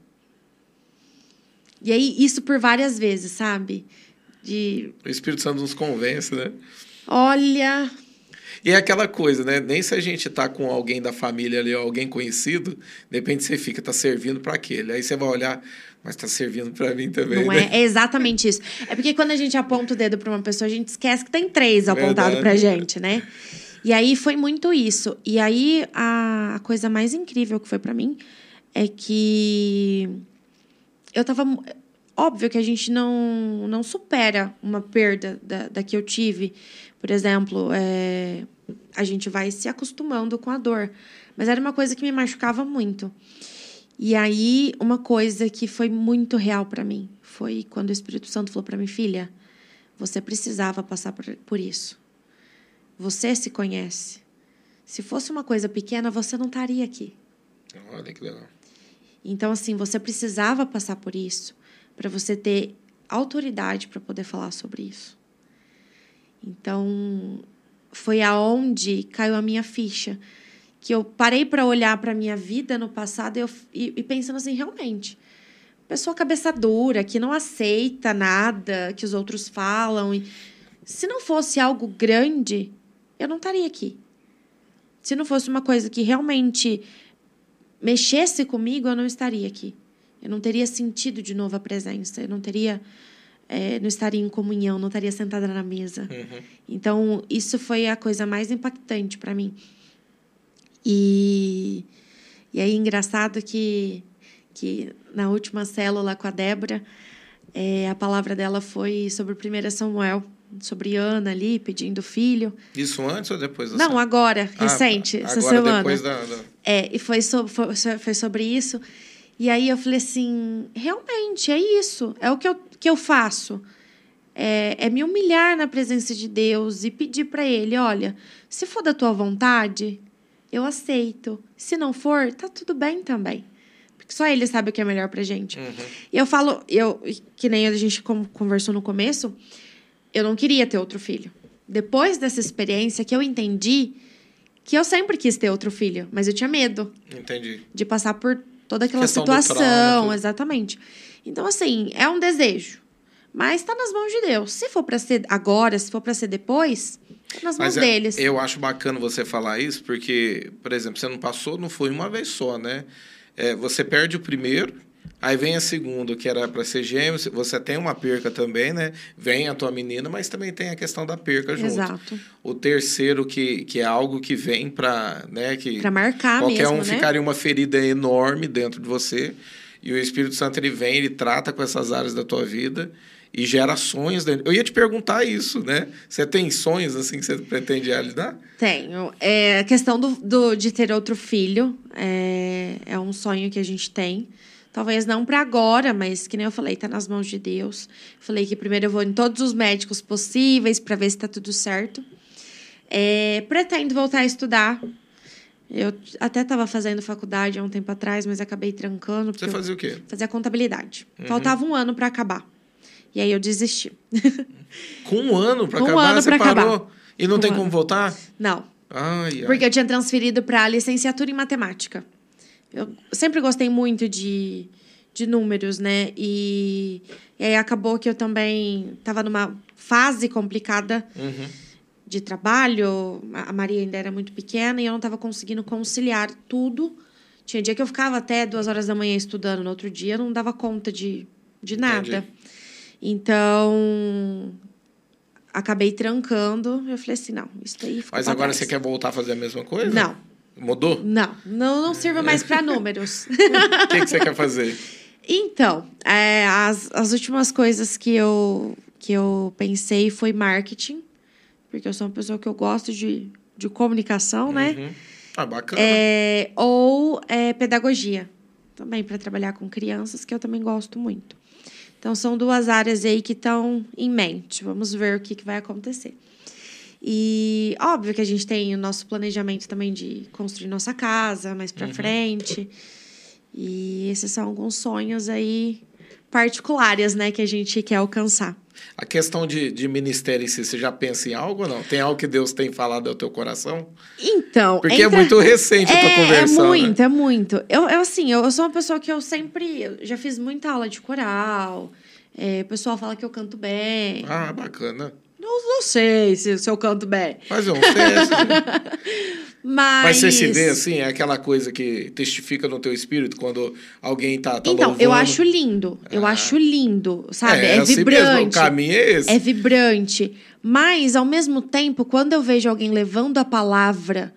E aí, isso por várias vezes, sabe? De, O Espírito Santo nos convence, né? olha, E é aquela coisa, né? Nem se a gente tá com alguém da família ali, alguém conhecido, de repente você fica, tá servindo para aquele. Aí você vai olhar, mas tá servindo para mim também. Não né? é? é exatamente isso. É porque quando a gente aponta o dedo para uma pessoa, a gente esquece que tem três apontados pra gente, né? E aí foi muito isso. E aí a, a coisa mais incrível que foi para mim é que eu tava. Óbvio que a gente não, não supera uma perda da, da que eu tive. Por exemplo, é, a gente vai se acostumando com a dor. Mas era uma coisa que me machucava muito. E aí, uma coisa que foi muito real para mim foi quando o Espírito Santo falou para mim, filha, você precisava passar por, isso. Você se conhece. Se fosse uma coisa pequena, você não estaria aqui. Olha que legal. Então, assim, você precisava passar por isso para você ter autoridade para poder falar sobre isso. Então, foi aonde caiu a minha ficha. Que eu parei para olhar para minha vida no passado e, eu, e, e pensando assim, realmente, pessoa cabeça dura, que não aceita nada que os outros falam. E, se não fosse algo grande, eu não estaria aqui. Se não fosse uma coisa que realmente mexesse comigo, eu não estaria aqui. Eu não teria sentido de novo a presença. Eu não teria. É, não estaria em comunhão, não estaria sentada na mesa. Uhum. Então, isso foi a coisa mais impactante para mim. E, e aí, engraçado que, que na última célula com a Débora, é, a palavra dela foi sobre 1 Samuel, sobre Ana ali, pedindo filho. Isso antes ou depois da Não, agora, Ah, recente, essa agora semana. depois da, da- É, e foi, so, foi, foi sobre isso. E aí eu falei assim: realmente, é isso. É o que eu, que eu faço. É, é me humilhar na presença de Deus e pedir para Ele: olha, se for da tua vontade, eu aceito. Se não for, tá tudo bem também. Porque só Ele sabe o que é melhor pra gente. Uhum. E eu falo, eu, que nem a gente con- conversou no começo, eu não queria ter outro filho. Depois dessa experiência que eu entendi que eu sempre quis ter outro filho, mas eu tinha medo Entendi. de passar por toda aquela Questão situação, trauma, exatamente. Então assim, é um desejo, mas está nas mãos de Deus. Se for para ser agora, se for para ser depois, tá nas mãos Mas é- deles. eu acho bacana você falar isso, porque, por exemplo, você não passou, não foi uma vez só, né? É, você perde o primeiro, aí vem a segunda, que era para ser gêmeo, você tem uma perca também, né? Vem a tua menina, mas também tem a questão da perca junto. Exato. O terceiro, que, que é algo que vem para, né? Que marcar qualquer mesmo, um né? ficaria uma ferida enorme dentro de você. E o Espírito Santo ele vem, ele trata com essas áreas da tua vida e gera sonhos. dentro. Eu ia te perguntar isso, né? Você tem sonhos assim que você pretende realizar? Tenho. É, a questão do, do- de ter outro filho é, é um sonho que a gente tem. Talvez não para agora, mas que nem eu falei, tá nas mãos de Deus. Falei que primeiro eu vou em todos os médicos possíveis para ver se tá tudo certo. É, pretendo voltar a estudar. Eu até estava fazendo faculdade há um tempo atrás, mas acabei trancando. Você fazia o quê? fazia contabilidade. Faltava um ano para acabar. E aí eu desisti. Com um ano para um acabar, ano você parou? acabar. E não Com tem um como ano. voltar? Não, Ai, ai. Porque eu tinha transferido para licenciatura em matemática. Eu sempre gostei muito de, de números, né? E, e aí acabou que eu também estava numa fase complicada Uhum. de trabalho. A Maria ainda era muito pequena e eu não estava conseguindo conciliar tudo. Tinha dia que eu ficava até duas horas da manhã estudando, no outro dia eu não dava conta de, de nada. Entendi. Então, acabei trancando. Eu falei assim: não, isso daí ficou Mas agora trás. você quer voltar a fazer a mesma coisa? Não, Mudou? não, não, não sirva mais para números. O que, que você quer fazer? Então, é, as, as últimas coisas que eu, que eu pensei foi marketing, porque eu sou uma pessoa que eu gosto de, de comunicação, né? Uhum. Ah, bacana. É, ou é, pedagogia, também para trabalhar com crianças, que eu também gosto muito. Então, são duas áreas aí que estão em mente. Vamos ver o que, que vai acontecer. E óbvio que a gente tem o nosso planejamento também de construir nossa casa mais para frente. E esses são alguns sonhos aí particulares, né, que a gente quer alcançar. A questão de, de ministério em si, você já pensa em algo ou não? Tem algo que Deus tem falado ao teu coração? Então, Porque é entra- muito recente a tua É, conversão. é né? muito, é muito. Eu, eu, assim, eu, eu sou uma pessoa que eu sempre... Eu já fiz muita aula de coral. É, o pessoal fala que eu canto bem. Ah, bacana. Não sei se, se eu canto bem. Mas eu não sei. Mas... Mas você se vê assim, é aquela coisa que testifica no teu espírito quando alguém tá, tá Então, louvando. eu acho lindo. Eu Ah. acho lindo, sabe? É, É, assim vibrante. mesmo, o caminho é esse. É vibrante. Mas, ao mesmo tempo, quando eu vejo alguém levando a palavra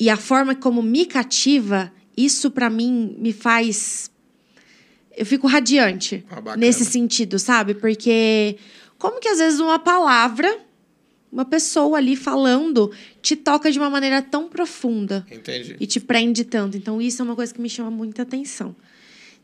e a forma como me cativa, isso pra mim me faz. Eu fico radiante Ah, nesse sentido, sabe? Porque como que às vezes uma palavra, uma pessoa ali falando, te toca de uma maneira tão profunda Entendi. e te prende tanto. Então, isso é uma coisa que me chama muita atenção.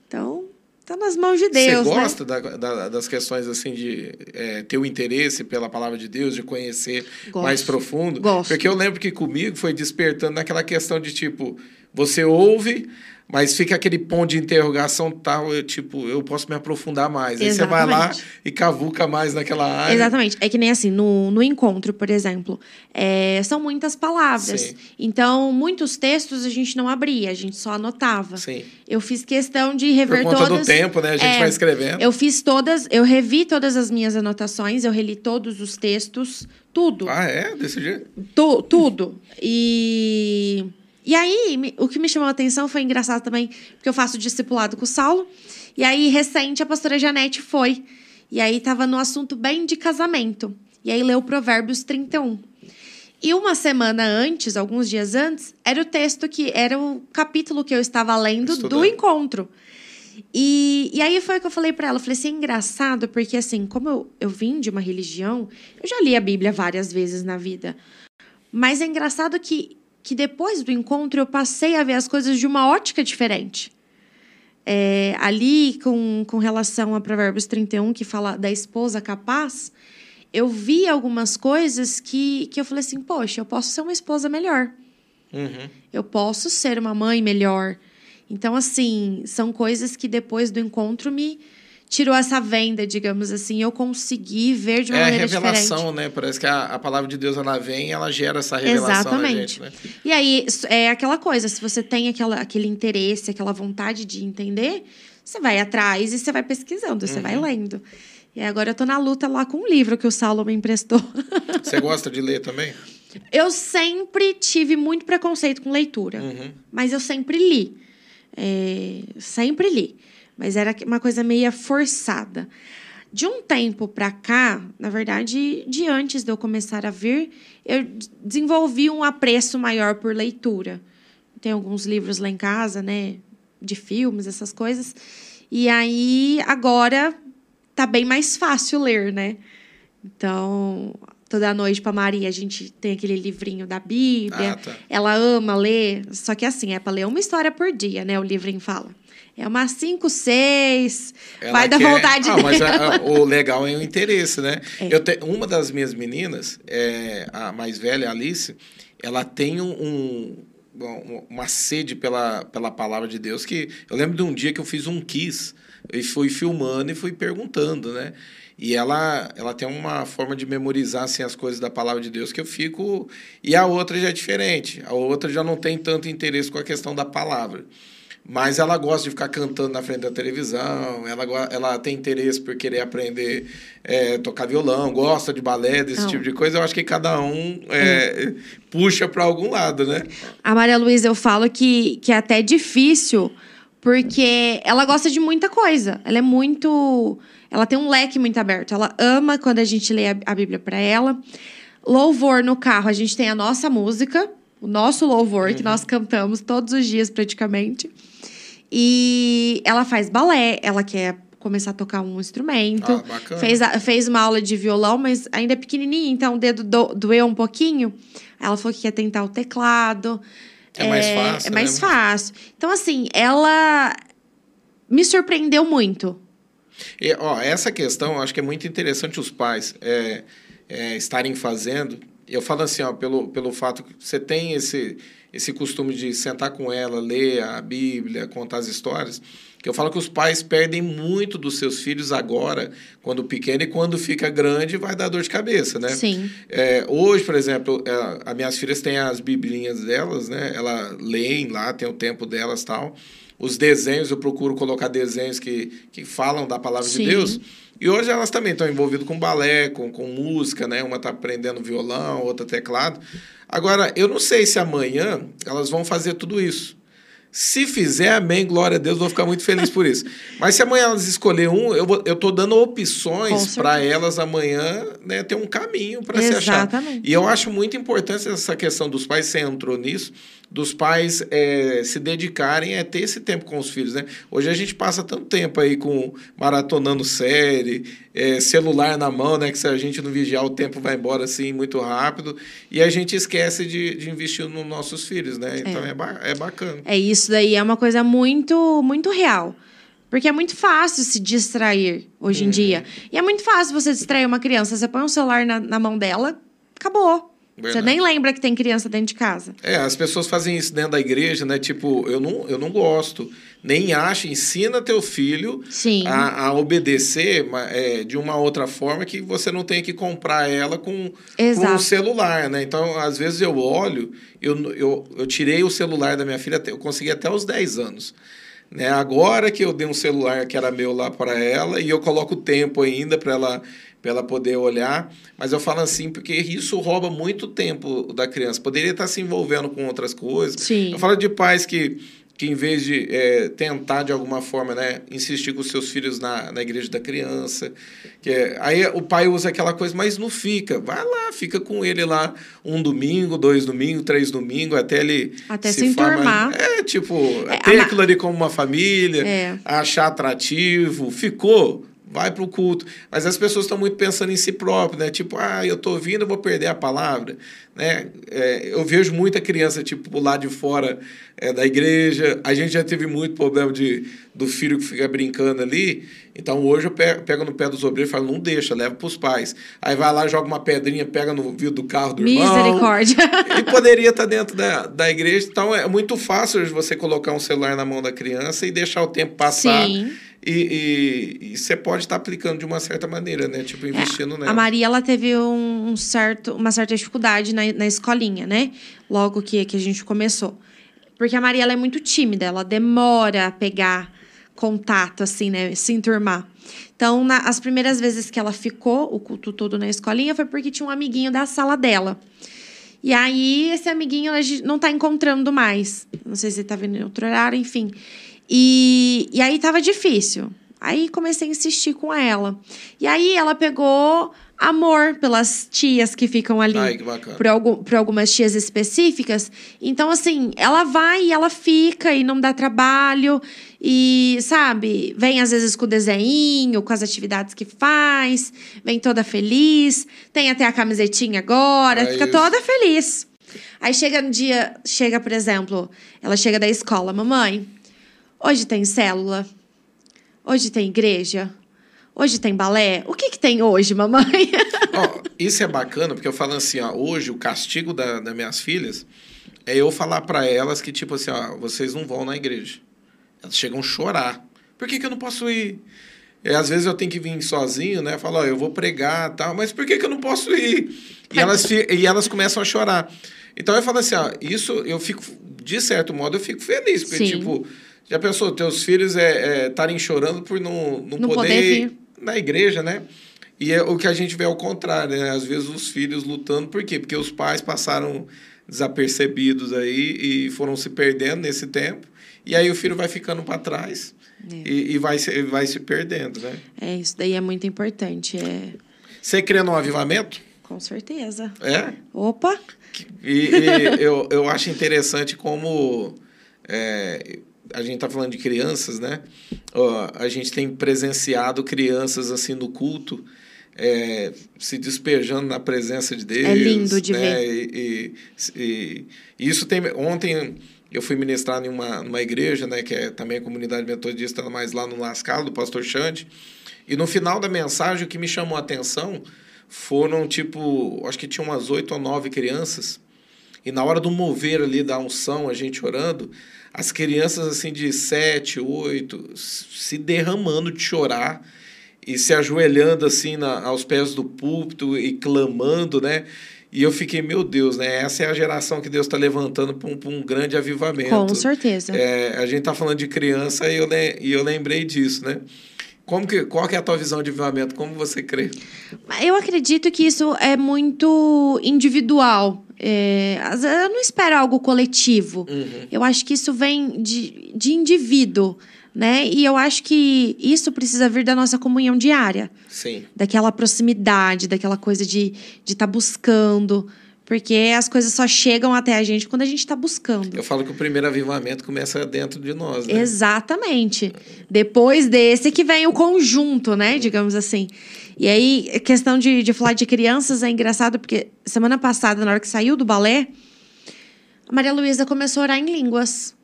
Então, tá nas mãos de Deus, Você né? gosta da- da- das questões assim de é, ter o interesse pela palavra de Deus, de conhecer Gosto. mais profundo? Gosto. Porque eu lembro que comigo foi despertando naquela questão de tipo, você ouve, mas fica aquele ponto de interrogação tal, eu, tipo, eu posso me aprofundar mais. Aí você vai lá Exatamente. e cavuca mais naquela área. Exatamente. É que nem assim, no, no encontro, por exemplo, é, são muitas palavras. Sim. Então, muitos textos a gente não abria, a gente só anotava. Sim. Eu fiz questão de Por rever conta todas. do tempo, né? A gente É, vai escrevendo. Eu fiz todas, eu revi todas as minhas anotações, eu reli todos os textos, tudo. Ah, é? Desse jeito? Tu- tudo. E, e aí, o que me chamou a atenção foi engraçado também, porque eu faço discipulado com o Saulo. E aí, recente, a pastora Janete foi. E aí, tava no assunto bem de casamento. E aí, leu Provérbios 31. E uma semana antes, alguns dias antes, era o texto que era o capítulo que eu estava lendo do Estudando. encontro. E, e aí foi o que eu falei pra ela. Eu falei assim, é engraçado, porque assim, como eu, eu vim de uma religião, eu já li a Bíblia várias vezes na vida. Mas é engraçado que, que depois do encontro eu passei a ver as coisas de uma ótica diferente. É, ali, com, com relação a Provérbios 31, que fala da esposa capaz, eu vi algumas coisas que, que eu falei assim: poxa, eu posso ser uma esposa melhor. Uhum. Eu posso ser uma mãe melhor. Então, assim, são coisas que depois do encontro me tirou essa venda, digamos assim. Eu consegui ver de uma É a maneira revelação, diferente. né? Parece que a, a palavra de Deus ela vem e ela gera essa revelação na Exatamente. gente, né? E aí, é aquela coisa, se você tem aquela, aquele interesse, aquela vontade de entender, você vai atrás e você vai pesquisando, você Uhum. vai lendo. E agora eu tô na luta lá com um livro que o Saulo me emprestou. Você gosta de ler também? Eu sempre tive muito preconceito com leitura, Uhum. mas eu sempre li. É, sempre li. Mas era uma coisa meio forçada. De um tempo pra cá, na verdade, de antes de eu começar a vir, eu desenvolvi um apreço maior por leitura. Tem alguns livros lá em casa, né? De filmes, essas coisas. E aí, agora, tá bem mais fácil ler, né? Então, toda noite pra Maria, a gente tem aquele livrinho da Bíblia. Ah, tá. Ela ama ler, só que assim, é para ler uma história por dia, né? O livrinho fala. É umas cinco, seis. Ela vai dar quer- vontade ah, dela. mas a- a- o legal é o interesse, né? É. Eu te... Uma das minhas meninas, é, a mais velha, a Alice, ela tem um- um- uma sede pela, pela palavra de Deus que eu lembro de um dia que eu fiz um quiz e fui filmando e fui perguntando, né? E ela, ela tem uma forma de memorizar assim, as coisas da palavra de Deus que eu fico. E a outra já é diferente. A outra já não tem tanto interesse com a questão da palavra. Mas ela gosta de ficar cantando na frente da televisão, ela, ela tem interesse por querer aprender é, tocar violão, gosta de balé, desse Não. tipo de coisa. Eu acho que cada um é, puxa para algum lado, né? A Maria Luísa, eu falo que, que é até difícil, porque ela gosta de muita coisa. Ela é muito. Ela tem um leque muito aberto. Ela ama quando a gente lê a, Bíblia para ela. Louvor no carro, a gente tem a nossa música, o nosso louvor, Uhum. que nós cantamos todos os dias praticamente. E ela faz balé, ela quer começar a tocar um instrumento. Ah, bacana. fez, a- fez uma aula de violão, mas ainda é pequenininha, então o dedo do, doeu um pouquinho. Ela falou que quer tentar o teclado. É mais fácil, É mais né? fácil. Então, assim, ela me surpreendeu muito. E, ó, essa questão, eu acho que é muito interessante os pais é, é, estarem fazendo. Eu falo assim, ó, pelo, pelo fato que você tem esse, esse costume de sentar com ela, ler a Bíblia, contar as histórias, que eu falo que os pais perdem muito dos seus filhos agora, quando pequeno, e quando fica grande vai dar dor de cabeça, né? Sim. É, hoje, por exemplo, é, as minhas filhas têm as biblinhas delas, né? Elas leem lá, tem o tempo delas e tal. Os desenhos, eu procuro colocar desenhos que, que falam da palavra Sim. de Deus. E hoje elas também estão envolvidas com balé, com, com música, né? Uma está aprendendo violão, outra teclado. Agora, eu não sei se amanhã elas vão fazer tudo isso. Se fizer, amém, glória a Deus, vou ficar muito feliz por isso. Mas se amanhã elas escolher um, eu, vou, eu tô dando opções para elas amanhã né, ter um caminho para se achar. E eu acho muito importante essa questão dos pais, você entrou nisso, dos pais é, se dedicarem a ter esse tempo com os filhos, né? Hoje a gente passa tanto tempo aí com maratonando série, é, celular na mão, né? Que se a gente não vigiar, o tempo vai embora assim muito rápido e a gente esquece de, de investir nos nossos filhos, né? Então é. É, ba é bacana. É isso daí, é uma coisa muito, muito real. Porque é muito fácil se distrair hoje em uhum. dia. E é muito fácil você distrair uma criança. Você põe um celular na, na mão dela, acabou. Verdade. Você nem lembra que tem criança dentro de casa. É, as pessoas fazem isso dentro da igreja, né? Tipo, eu não, eu não gosto. Nem acho, ensina teu filho a, a, obedecer é, de uma outra forma que você não tenha que comprar ela com, com um celular, né? Então, às vezes eu olho, eu, eu, eu tirei o celular da minha filha, eu consegui até os 10 anos. Né? Agora que eu dei um celular que era meu lá para ela e eu coloco tempo ainda para ela para ela poder olhar, mas eu falo assim porque isso rouba muito tempo da criança. Poderia estar se envolvendo com outras coisas. Sim. Eu falo de pais que que em vez de é, tentar de alguma forma né, insistir com seus filhos na, na igreja da criança, que é, aí o pai usa aquela coisa, mas não fica, vai lá, fica com ele lá um domingo, dois domingos, três domingos, até ele até se, se enturmar. É, tipo, é, ter aquilo ali como uma família, é. achar atrativo, ficou, vai para o culto. Mas as pessoas estão muito pensando em si próprias, né? Tipo, ah, eu estou ouvindo, eu vou perder a palavra. Né? É, eu vejo muita criança, tipo, lá de fora é, da igreja. A gente já teve muito problema de, do filho que fica brincando ali. Então, hoje eu pego, pego no pé dos obreiros e falo, não deixa, leva para os pais. Aí vai lá, joga uma pedrinha, pega no vidro do carro do irmão. Misericórdia. E poderia estar tá dentro da, da igreja. Então, é muito fácil você colocar um celular na mão da criança e deixar o tempo passar. Sim e, você pode estar tá aplicando de uma certa maneira, né? Tipo, investindo é, nela. A Maria, ela teve um certo, uma certa dificuldade na, na escolinha, né? Logo que, que a gente começou. Porque a Maria, ela é muito tímida. Ela demora a pegar contato, assim, né? Se enturmar. Então, na, as primeiras vezes que ela ficou o culto todo na escolinha foi porque tinha um amiguinho da sala dela. E aí, esse amiguinho a gente não tá encontrando mais. Não sei se ele tá vindo em outro horário, enfim. E, e aí tava difícil. Aí comecei a insistir com ela. E aí ela pegou amor pelas tias que ficam ali. Ai, que bacana. Por, algum, por algumas tias específicas. Então, assim, ela vai e ela fica e não dá trabalho. E, sabe, vem às vezes com o desenho, com as atividades que faz, vem toda feliz, tem até a camisetinha agora, é fica isso. toda feliz. Aí chega no dia, chega, por exemplo, ela chega da escola, mamãe, Hoje tem célula? Hoje tem igreja? Hoje tem balé? O que, que tem hoje, mamãe? oh, isso é bacana, porque eu falo assim, ó, hoje o castigo da, das minhas filhas é eu falar para elas que, tipo assim, ó, vocês não vão na igreja. Elas chegam a chorar. Por que, que eu não posso ir? E, às vezes eu tenho que vir sozinho, né? Falar, ó, eu vou pregar tal, mas por que, que eu não posso ir? E elas, e elas começam a chorar. Então eu falo assim, ó, isso eu fico, de certo modo, eu fico feliz, porque, Sim. tipo já pensou, teus filhos estarem é, é, chorando por não, não, não poder, poder ir na igreja, né? E é o que a gente vê ao contrário, né? Às vezes os filhos lutando, por quê? Porque os pais passaram desapercebidos aí e foram se perdendo nesse tempo. E aí o filho vai ficando para trás é. e, e, vai, se, vai se perdendo, né? É, isso daí é muito importante. É... Você crê no avivamento? Com certeza. É? Opa! E, e eu, eu acho interessante como... É, a gente está falando de crianças, né? Ó, a gente tem presenciado crianças assim no culto é, se despejando na presença de Deus. É lindo de né? ver. E, e, e, isso tem. Ontem eu fui ministrar em uma, numa igreja, né? Que é também a comunidade metodista, mas lá no Lascalo, do pastor Xande. E no final da mensagem, o que me chamou a atenção foram, tipo, acho que tinha umas oito ou nove crianças. E na hora do mover ali da unção, a gente orando, as crianças assim de 7, 8 se derramando de chorar e se ajoelhando assim na, aos pés do púlpito e clamando, né? E eu fiquei, meu Deus, né? Essa é a geração que Deus está levantando para um, um, grande avivamento. Com certeza. É, a gente está falando de criança e eu, e eu lembrei disso, né? Como que, qual que é a tua visão de avivamento? Como você crê? Eu acredito que isso é muito individual. É, eu não espero algo coletivo. Uhum. Eu acho que isso vem de, de indivíduo, né? E eu acho que isso precisa vir da nossa comunhão diária. Sim. Daquela proximidade, daquela coisa de estar de tá buscando. Porque as coisas só chegam até a gente quando a gente está buscando. Eu falo que o primeiro avivamento começa dentro de nós, né? Exatamente. Depois desse que vem o conjunto, né? Digamos assim. E aí, questão de, de falar de crianças é engraçado, porque semana passada, na hora que saiu do balé, a Maria Luísa começou a orar em línguas.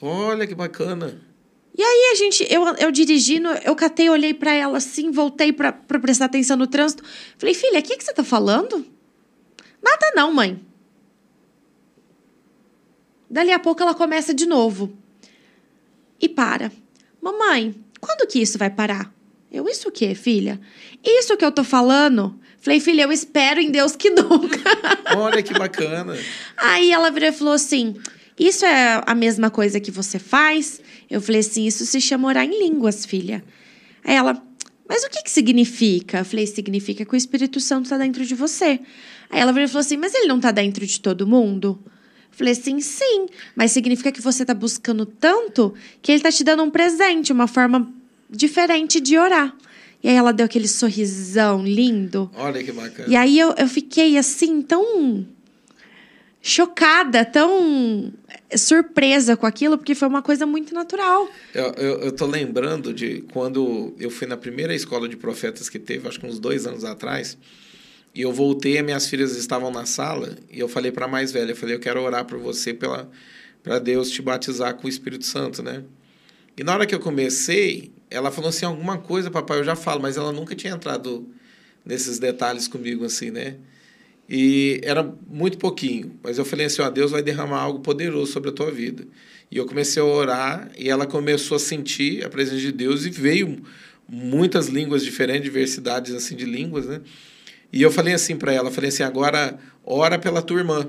Olha que bacana. E aí a gente, eu, eu dirigindo, eu catei, olhei para ela assim, voltei para prestar atenção no trânsito. Falei, filha, o que, que você tá falando? Nada não, mãe. Dali a pouco ela começa de novo. E para. Mamãe, quando que isso vai parar? Eu, isso o quê, filha? Isso que eu tô falando? Falei, filha, eu espero em Deus que nunca. Olha que bacana. Aí ela virou e falou assim: Isso é a mesma coisa que você faz? Eu falei assim: Isso se chama orar em línguas, filha. Aí ela, mas o que, que significa? Eu falei: Significa que o Espírito Santo está dentro de você. Aí ela virou e falou assim: Mas ele não está dentro de todo mundo? Falei assim: Sim, mas significa que você está buscando tanto que ele está te dando um presente, uma forma diferente de orar. E aí ela deu aquele sorrisão lindo. Olha que bacana. E aí eu, eu fiquei assim, tão chocada, tão surpresa com aquilo, porque foi uma coisa muito natural. Eu, eu, eu tô lembrando de quando eu fui na primeira escola de profetas que teve, acho que uns dois anos atrás, e eu voltei, minhas filhas estavam na sala, e eu falei para a mais velha, eu falei, eu quero orar por você para Deus te batizar com o Espírito Santo, né? E na hora que eu comecei, ela falou assim, alguma coisa, papai, eu já falo, mas ela nunca tinha entrado nesses detalhes comigo, assim, né? E era muito pouquinho, mas eu falei assim, ó, Deus vai derramar algo poderoso sobre a tua vida. E eu comecei a orar e ela começou a sentir a presença de Deus e veio muitas línguas diferentes, diversidades assim de línguas, né? E eu falei assim para ela, falei assim, agora ora pela tua irmã,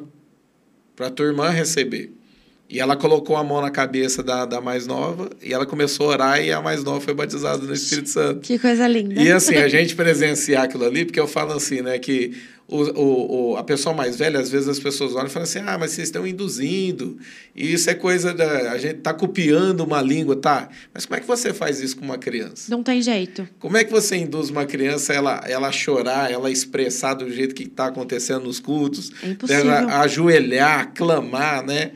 para tua irmã receber. E ela colocou a mão na cabeça da, da mais nova e ela começou a orar e a mais nova foi batizada no Espírito Santo. Que coisa linda. E assim, a gente presenciar aquilo ali, porque eu falo assim, né, que o, o, o, a pessoa mais velha, às vezes as pessoas olham e falam assim, ah, mas vocês estão induzindo, e isso é coisa da... a gente tá copiando uma língua, tá? Mas como é que você faz isso com uma criança? Não tem jeito. Como é que você induz uma criança ela, ela chorar, ela expressar do jeito que está acontecendo nos cultos? É impossível. Ela ajoelhar, clamar, né?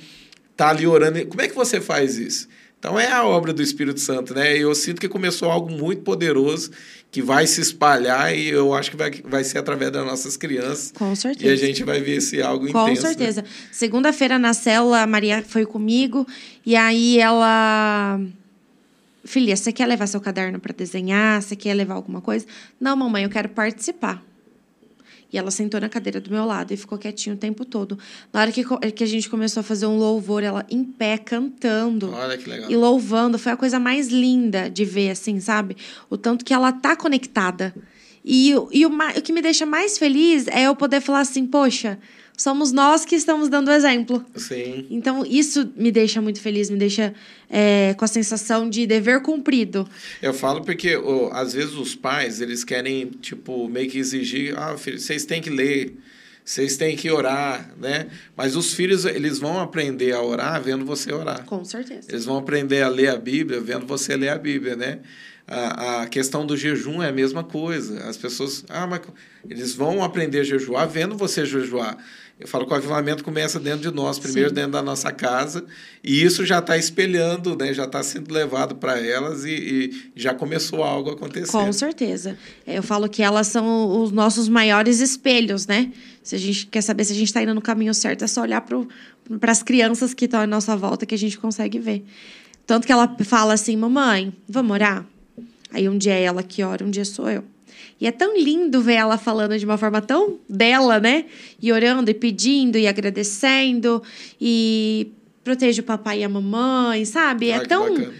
Tá ali orando. Como é que você faz isso? Então é a obra do Espírito Santo, né? Eu sinto que começou algo muito poderoso que vai se espalhar e eu acho que vai, vai ser através das nossas crianças. Com certeza. E a gente vai ver esse algo Com intenso. Com né? certeza. Né? Segunda-feira na célula, a Maria foi comigo e aí ela. Filha, você quer levar seu caderno para desenhar? Você quer levar alguma coisa? Não, mamãe, eu quero participar. E ela sentou na cadeira do meu lado e ficou quietinha o tempo todo. Na hora que, que a gente começou a fazer um louvor, ela em pé cantando. Olha que legal. E louvando. Foi a coisa mais linda de ver, assim, sabe? O tanto que ela tá conectada. E, e o, o que me deixa mais feliz é eu poder falar assim, poxa, somos nós que estamos dando exemplo. Sim. Então, isso me deixa muito feliz, me deixa é, com a sensação de dever cumprido. Eu falo porque, oh, às vezes, os pais, eles querem, tipo, meio que exigir, ah, filho, vocês têm que ler, vocês têm que orar, né? Mas os filhos, eles vão aprender a orar vendo você orar. Com certeza. Eles vão aprender a ler a Bíblia vendo você ler a Bíblia, né? A, a questão do jejum é a mesma coisa. As pessoas, ah, mas eles vão aprender a jejuar vendo você jejuar. Eu falo que o avivamento começa dentro de nós, primeiro Sim. dentro da nossa casa, e isso já está espelhando, né? já está sendo levado para elas e, e, já começou algo a acontecer. Com certeza. Eu falo que elas são os nossos maiores espelhos, né? Se a gente quer saber se a gente está indo no caminho certo, é só olhar para as crianças que estão à nossa volta que a gente consegue ver. Tanto que ela fala assim, mamãe, vamos orar? Aí um dia é ela que ora, um dia sou eu. E é tão lindo ver ela falando de uma forma tão bela, né? E orando e pedindo e agradecendo e protege o papai e a mamãe, sabe? É tão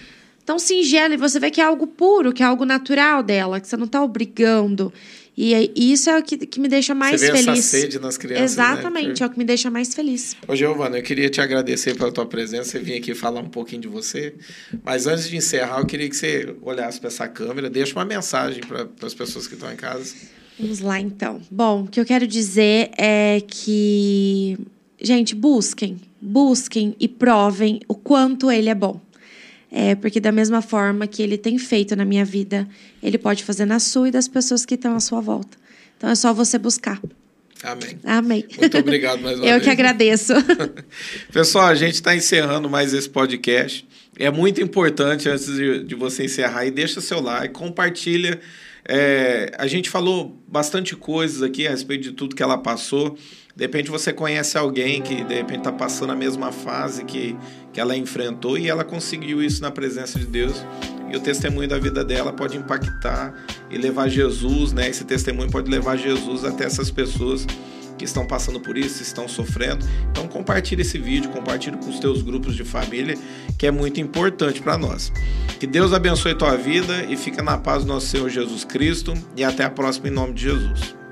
tão singelo e você vê que é algo puro, que é algo natural dela, que você não está obrigando. E isso é o que, que me deixa mais Você vê feliz. essa sede nas crianças, Exatamente, né? é o que me deixa mais feliz. Ô, Giovana, eu queria te agradecer pela tua presença, você vir aqui falar um pouquinho de você. Mas antes de encerrar, eu queria que você olhasse para essa câmera, deixa uma mensagem para as pessoas que estão em casa. Vamos lá, então. Bom, o que eu quero dizer é que, gente, busquem, busquem e provem o quanto ele é bom. É, porque da mesma forma que ele tem feito na minha vida, ele pode fazer na sua e das pessoas que estão à sua volta. Então é só você buscar. Amém. Amém. Muito obrigado mais uma Eu vez. que agradeço. Pessoal, a gente está encerrando mais esse podcast. É muito importante, antes de, de você encerrar, e deixa seu like, compartilha. É, a gente falou bastante coisas aqui a respeito de tudo que ela passou. De repente você conhece alguém que de repente está passando a mesma fase que, que ela enfrentou e ela conseguiu isso na presença de Deus. E o testemunho da vida dela pode impactar e levar Jesus, né? Esse testemunho pode levar Jesus até essas pessoas que estão passando por isso, estão sofrendo. Então compartilhe esse vídeo, compartilhe com os teus grupos de família, que é muito importante para nós. Que Deus abençoe tua vida e fica na paz do nosso Senhor Jesus Cristo e até a próxima em nome de Jesus.